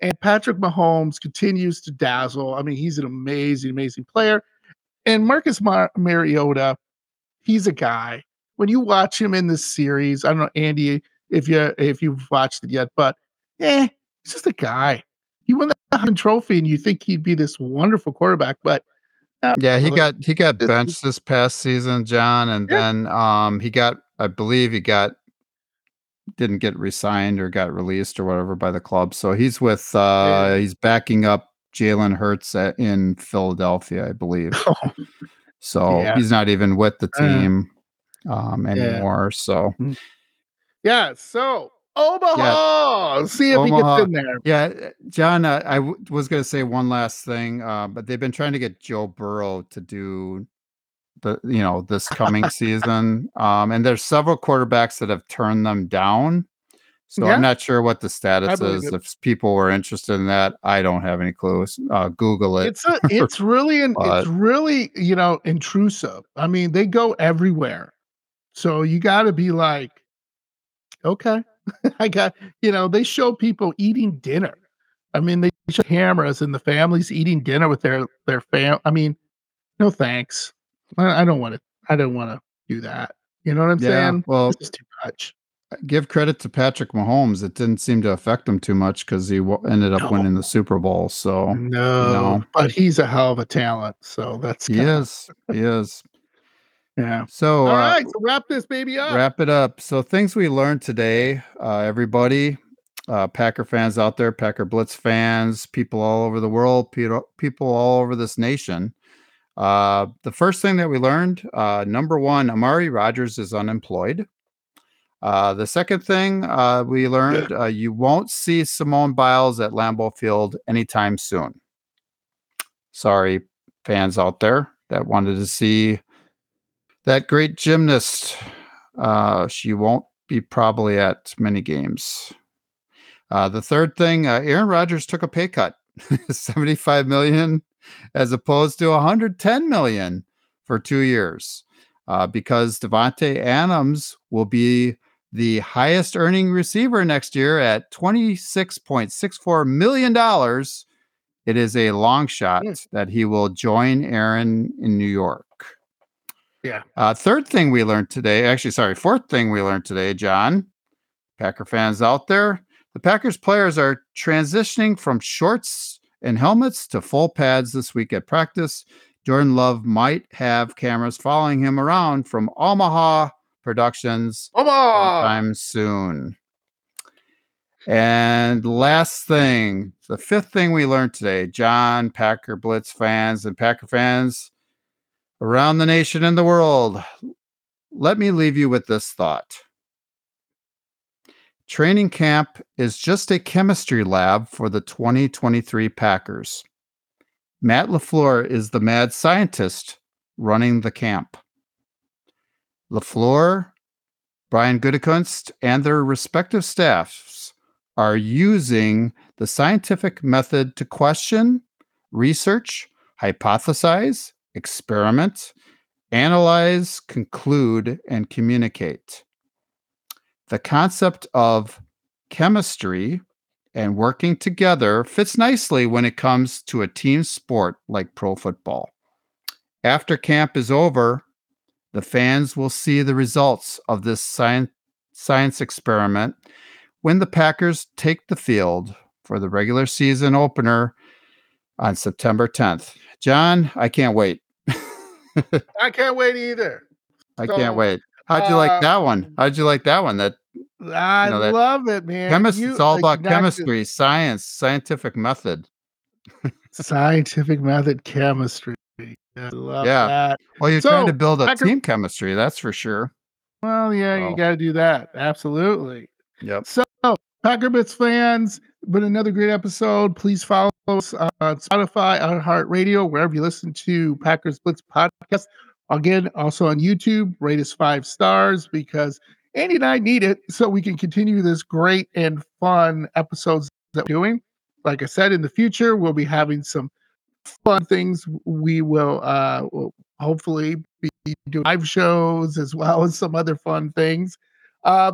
Speaker 1: And Patrick Mahomes continues to dazzle. I mean, he's an amazing, amazing player. And Marcus Mar- Mariota, he's a guy. When you watch him in this series, I don't know, Andy, if you if you've watched it yet, but eh, he's just a guy. He won the <laughs> Heisman Trophy, and you think he'd be this wonderful quarterback, but
Speaker 2: uh, yeah, he got he got benched this past season, John, and yeah. then um he got I believe he got didn't get re-signed or got released or whatever by the club. So he's with uh yeah. he's backing up Jalen Hurts at, in Philadelphia, I believe. <laughs> so yeah. he's not even with the uh, team uh, um anymore. Yeah. So
Speaker 1: yeah, so Omaha. Yeah. See if Omaha. he gets in there.
Speaker 2: Yeah, John. Uh, I w- was going to say one last thing, uh, but they've been trying to get Joe Burrow to do the you know this coming <laughs> season. Um, and there's several quarterbacks that have turned them down. So yeah. I'm not sure what the status is. It. If people were interested in that, I don't have any clues. Uh, Google it.
Speaker 1: It's a, it's really an, <laughs> it's really you know intrusive. I mean, they go everywhere, so you got to be like, okay, <laughs> I got you know they show people eating dinner. I mean, they show cameras and the families eating dinner with their their fam. I mean, no thanks. I, I don't want to. I don't want to do that. You know what I'm yeah, saying?
Speaker 2: Well, is too much. Uh, give credit to Patrick Mahomes. It didn't seem to affect him too much because he w- ended up no. winning the Super Bowl. So
Speaker 1: no, no, but he's a hell of a talent. So that's
Speaker 2: he is. He is.
Speaker 1: Yeah.
Speaker 2: So
Speaker 1: all uh, right, so wrap this baby up.
Speaker 2: Wrap it up. So things we learned today, uh, everybody, uh, Packer fans out there, Packer Blitz fans, people all over the world, people, people all over this nation. Uh, the first thing that we learned, uh, number one, Amari Rogers is unemployed. Uh, the second thing uh, we learned uh, you won't see Simone Biles at Lambeau Field anytime soon. Sorry, fans out there that wanted to see that great gymnast. Uh, she won't be probably at many games. Uh, the third thing, uh, Aaron Rodgers took a pay cut, <laughs> 75 million as opposed to 110 million for two years, uh, because Davante Adams will be the highest earning receiver next year at $26.64 million. It is a long shot mm. that he will join Aaron in New York.
Speaker 1: Yeah.
Speaker 2: Uh, third thing we learned today, actually, sorry, fourth thing we learned today, John, Packer fans out there, the Packers players are transitioning from shorts and helmets to full pads this week at practice. Jordan Love might have cameras following him around from Omaha Productions
Speaker 1: Omaha!
Speaker 2: sometime soon. And last thing, the fifth thing we learned today, John, Packer Blitz fans and Packer fans around the nation and the world, let me leave you with this thought. Training camp is just a chemistry lab for the 2023 Packers. Matt LaFleur is the mad scientist running the camp. LaFleur, Brian Gutekunst, and their respective staffs are using the scientific method to question, research, hypothesize, experiment, analyze, conclude, and communicate the concept of chemistry and working together fits nicely when it comes to a team sport like pro football. After camp is over, the fans will see the results of this science, science experiment when the Packers take the field for the regular season opener on September 10th. John, I can't wait.
Speaker 1: I can't wait either. <laughs>
Speaker 2: I so, can't wait. How'd you uh, like that one? How'd you like that one? That
Speaker 1: I you know, love it, man.
Speaker 2: Chemistry, it's all about chemistry, science, scientific method.
Speaker 1: scientific method chemistry. I love yeah. that.
Speaker 2: Well, you're so, trying to build a team chemistry, that's for sure.
Speaker 1: Well, yeah, you got to do that. Absolutely.
Speaker 2: Yep.
Speaker 1: So, Packer Blitz fans, been another great episode. Please follow us on Spotify, iHeartRadio, wherever you listen to Packers Blitz podcast. Again, also on YouTube, rate us five stars because Andy and I need it so we can continue this great and fun episodes that we're doing. Like I said, in the future, we'll be having some fun things. We will, uh, hopefully be doing live shows as well as some other fun things. Uh,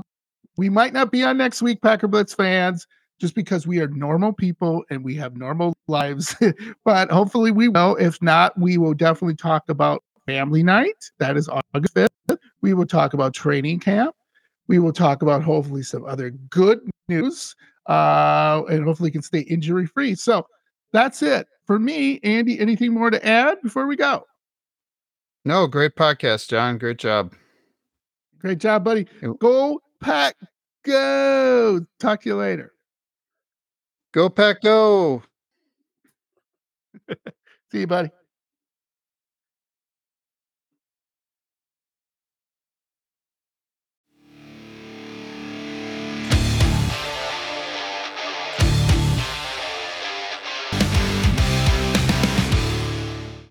Speaker 1: we might not be on next week, Packer Blitz fans, just because we are normal people and we have normal lives. <laughs> but hopefully we will. If not, we will definitely talk about family night. That is August 5th. We will talk about training camp. We will talk about hopefully some other good news uh, and hopefully can stay injury free. So that's it for me. Andy, anything more to add before we go?
Speaker 2: No, great podcast, John. Great job.
Speaker 1: Great job, buddy. Go pack, go. Talk to you later.
Speaker 2: Go pack, go. <laughs>
Speaker 1: See you, buddy.